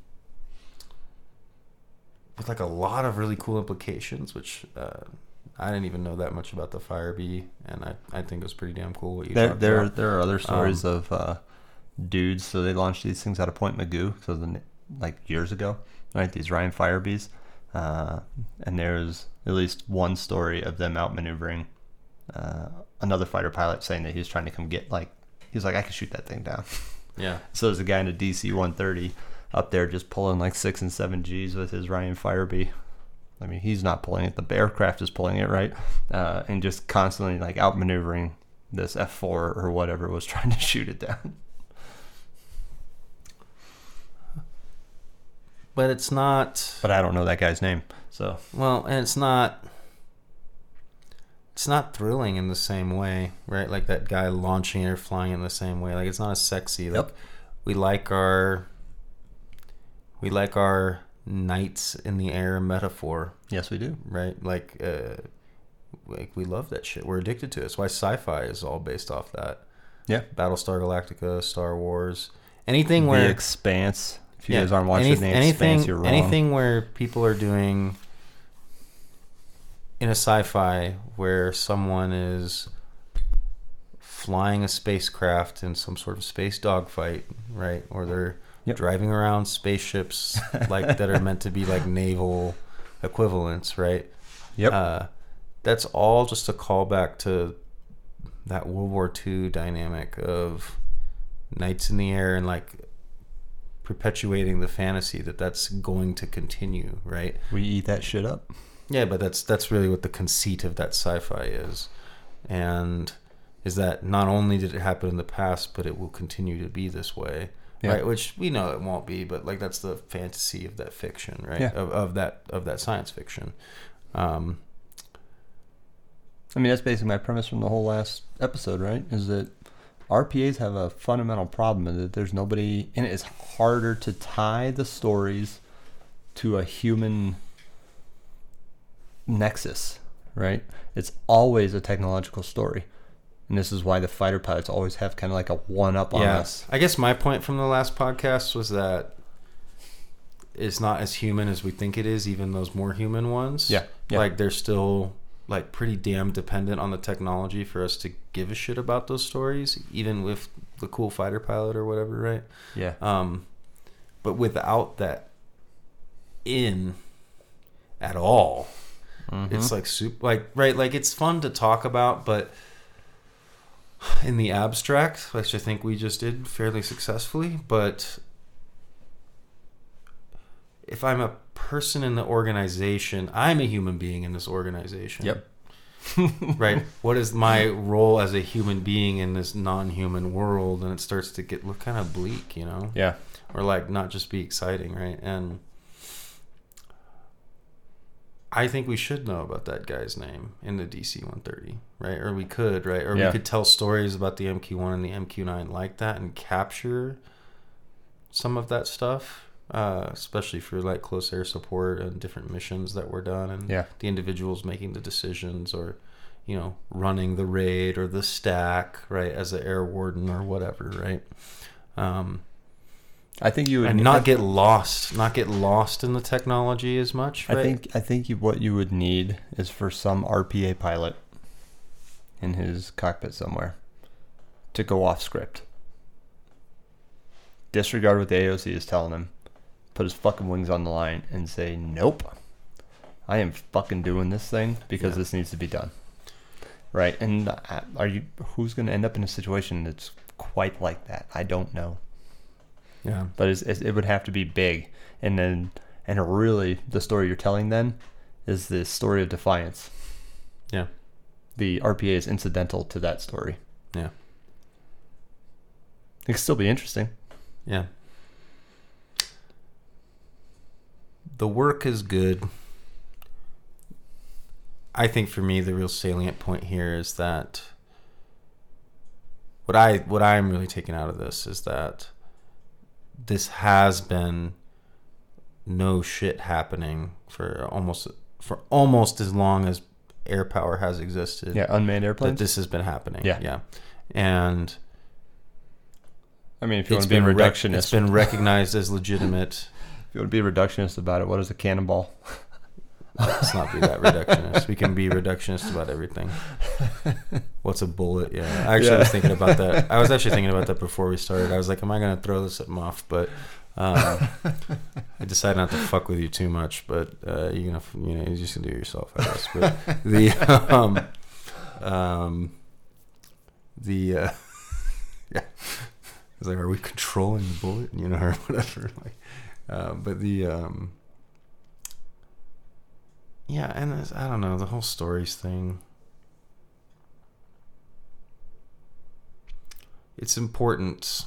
with like a lot of really cool implications which uh, I didn't even know that much about the Firebee, and I, I think it was pretty damn cool what you There, talked there, about. there are other stories Um, of uh, dudes. So they launched these things out of Point Mugu, so the, like years ago, right? These Ryan Firebees. uh, and there's at least one story of them outmaneuvering uh, another fighter pilot, saying that he was trying to come get like he was like I can shoot that thing down. Yeah. So there's a guy in a DC 130 up there just pulling like six and seven Gs with his Ryan Firebee. I mean, he's not pulling it; the aircraft is pulling it, right? Uh, and just constantly like outmaneuvering this F4 or whatever was trying to shoot it down. But it's not. But I don't know that guy's name, so Well, and it's not. It's not thrilling in the same way, right? Like that guy launching it or flying in the same way. Like it's not as sexy. Like Yep. we like our. We like our knights in the air metaphor, yes, we do. right? Like, uh, like we love that shit. We're addicted to it. It's why sci-fi is all based off that. Yeah. Battlestar Galactica, Star Wars, anything The where Expanse. If you Yeah, guys aren't watching any- the anything, Expanse, you're wrong. anything where people are doing in a sci-fi where someone is flying a spacecraft in some sort of space dogfight, right? Or they're Yep. driving around spaceships like that are meant to be like naval equivalents, right? Yep. Uh, that's all just a callback to that World War II dynamic of knights in the air and like perpetuating the fantasy that that's going to continue, right? we eat that shit up. Yeah, but that's that's really what the conceit of that sci-fi is, and is that not only did it happen in the past, but it will continue to be this way, Yeah. right? Which we know it won't be, but like that's the fantasy of that fiction, right? Yeah. Of, of that of that science fiction. Um, I mean, that's basically my premise from the whole last episode, right? Is that RPAs have a fundamental problem in that there's nobody, and it's harder to tie the stories to a human nexus, right? It's always a technological story. And this is why the fighter pilots always have kind of like a one up on yeah, us. I guess my point from the last podcast was that it's not as human as we think it is. Even those more human ones, Yeah, yeah. like they're still like pretty damn dependent on the technology for us to give a shit about those stories, even with the cool fighter pilot or whatever, right? Yeah. Um, but without that in at all, Mm-hmm. it's like soup like right like it's fun to talk about but in the abstract which i think we just did fairly successfully but if i'm a person in the organization i'm a human being in this organization Yep. right what is my role as a human being in this non-human world and it starts to get look kind of bleak you know Yeah. or like not just be exciting, right? And I think we should know about that guy's name in the DC 130, right? Or we could, right? Or Yeah. we could tell stories about the MQ1 and the MQ9 like that and capture some of that stuff, uh, especially for like close air support and different missions that were done and Yeah. the individuals making the decisions or you know running the raid or the stack right as an air warden or whatever right um, I think you would and not get lost, not get lost in the technology as much. Right? I think I think you, what you would need is for some RPA pilot in his cockpit somewhere to go off script. Disregard what the AOC is telling him. Put his fucking wings on the line and say, "Nope, I am fucking doing this thing because Yeah. this needs to be done." Right? And uh, are you? Who's going to end up in a situation that's quite like that? I don't know yeah, but it's, it would have to be big. And then and really the story you're telling then is the story of defiance. Yeah, the rpa is incidental to that story. Yeah, it could still be interesting. Yeah. The work is good. I think for me, the real salient point here is that what I what I'm really taking out of this is that this has been no shit happening for almost for almost as long as air power has existed. yeah unmanned airplanes. that this has been happening. Yeah. yeah, and i mean if you want to be been rec- reductionist it's been recognized as legitimate. if you want to be reductionist about it what is a cannonball Let's not be that reductionist. We can be reductionist about everything. What's a bullet? Yeah, I actually Yeah. was thinking about that. I was actually thinking about that before we started. I was like, "Am I going to throw this at Muff?" But Um, I decided not to fuck with you too much, but uh, you know, you know, you just can do it yourself, I guess. But the um, um, the uh, yeah, it's like, are we controlling the bullet? You know, or whatever. Like, uh, but the um, yeah, and I don't know the whole stories thing. It's important.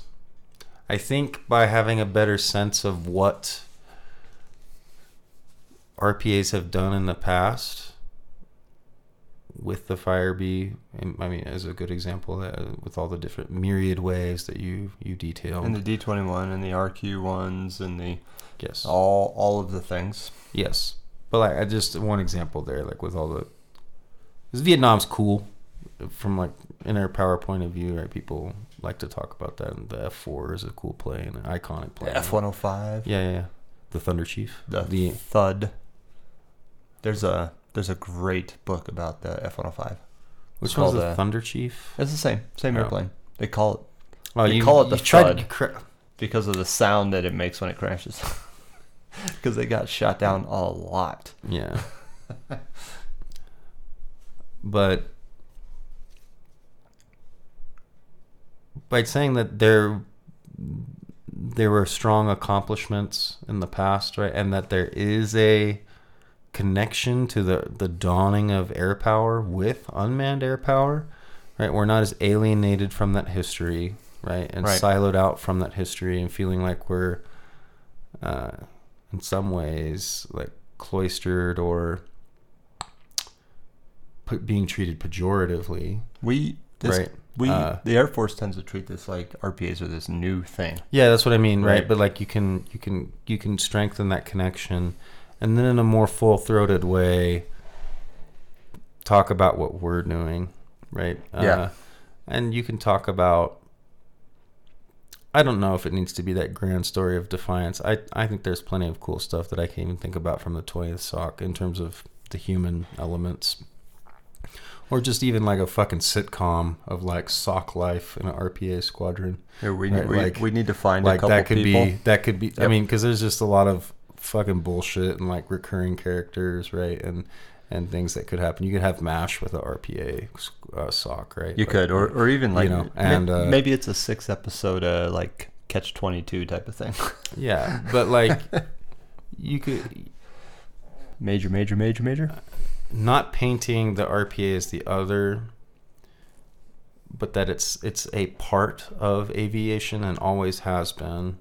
I think by having a better sense of what RPAs have done in the past with the Firebee, I mean, as a good example, uh, with all the different myriad ways that you you detail. And the D twenty one and the RQ ones and the yes, all all of the things. yes, but like I just one example there, like with all the, because Vietnam's cool, from like in our PowerPoint of view, right? People like to talk about that, and the F four is a cool plane, an iconic plane. F one hundred five. Yeah, yeah. The Thunderchief. The, the Thud. There's a there's a great book about the F one hundred five. which one's the uh, Thunderchief? It's the same same Oh. airplane. They call it Oh, they call it the Thud. cra- because of the sound that it makes when it crashes. Because they got shot down a lot. Yeah. but by saying that there there were strong accomplishments in the past, right, and that there is a connection to the the dawning of air power with unmanned air power, right? We're not as alienated from that history, right, and Right. siloed out from that history, and feeling like we're uh, in some ways like cloistered or being treated pejoratively. We this, Right. we Uh, the Air Force tends to treat this like RPAs are this new thing. Yeah, that's what I mean, right? Right. But like you can you can you can strengthen that connection and then in a more full-throated way talk about what we're doing, right? Yeah. Uh, and you can talk about I don't know if it needs to be that grand story of defiance. I I think there's plenty of cool stuff that I can't even think about from the 20th sock in terms of the human elements. Or just even like a fucking sitcom of like sock life in an RPA squadron Here we Right, we, like- we need to find a like that could people. be that could be i mean because there's just a lot of fucking bullshit and like recurring characters right and and things that could happen you could have mash with a rpa uh, sock right You Like, could, or or even like know, ma- and, uh, maybe it's a six episode uh, like catch twenty two type of thing. yeah but like you could major, major, major, major. not painting the rpa as the other but that it's it's a part of aviation and always has been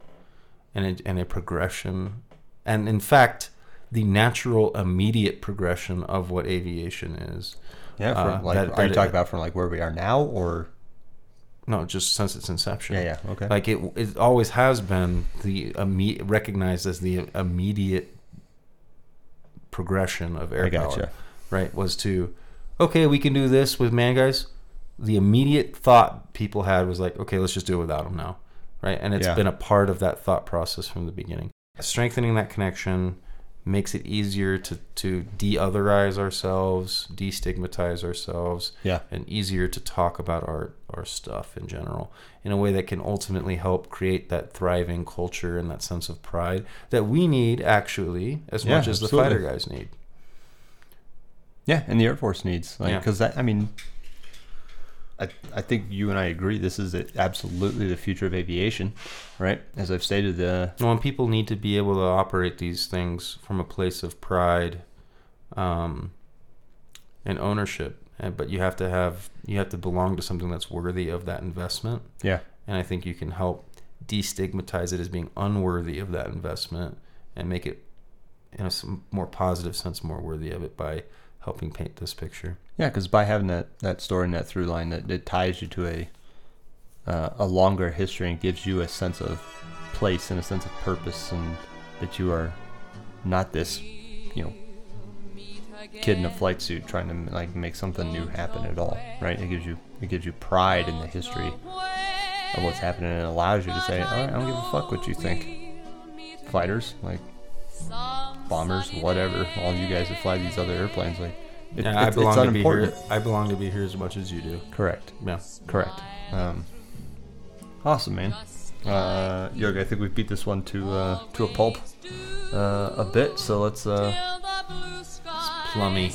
and a, and a progression and in fact the natural immediate progression of what aviation is. Yeah, from, Uh, like that- are that you it- talking about from like where we are now, or? No just since its inception. Yeah, yeah, okay, like it it always has been the imme- recognized as the immediate progression of air I power gotcha. right? Was to okay we can do this with man guys. The immediate thought people had was like okay let's just do it without them now right? And it's Yeah. been a part of that thought process from the beginning. Strengthening that connection makes it easier to to de-otherize ourselves destigmatize ourselves Yeah, and easier to talk about our our stuff in general in a way that can ultimately help create that thriving culture and that sense of pride that we need actually as Yeah, much as the fighter guys need. Yeah, and the Air Force needs like because that I mean, I I think you and I agree this is absolutely the future of aviation, right? As I've stated, uh, Well, and people need to be able to operate these things from a place of pride um, and ownership. And, but you have to have you have to belong to something that's worthy of that investment. yeah, And I think you can help destigmatize it as being unworthy of that investment and make it in a more positive sense more worthy of it by helping paint this picture. Yeah, because by having that, that story and that through line, that it ties you to a uh, a longer history and gives you a sense of place and a sense of purpose, and that you are not this, you know, kid in a flight suit trying to like make something new happen at all, right? It gives you it gives you pride in the history of what's happening, and allows you to say, all right, I don't give a fuck what you think, fighters, like bombers, whatever, all you guys that fly these other airplanes, like. It, yeah, I belong it's to be here. I belong to be here as much as you do. Correct. Yeah. Correct. Um, awesome, man. Uh, Yogi, I think we beat this one to uh, to a pulp uh, a bit. So let's uh, plummy.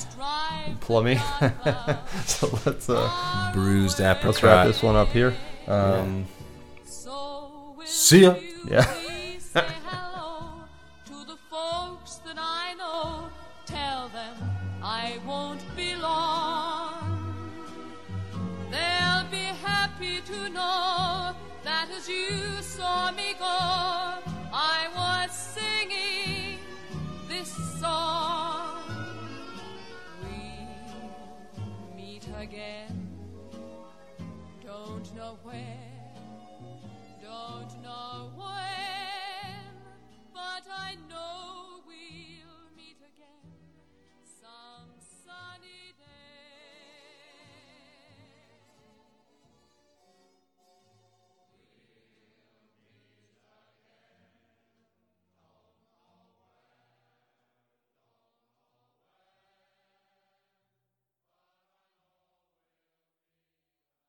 plummy. so let's uh, Bruised apricot. let's wrap this one up here. Um, See ya. yeah. you know that as you saw me go, I was singing this song. We meet again, don't know where, don't know when, but I know.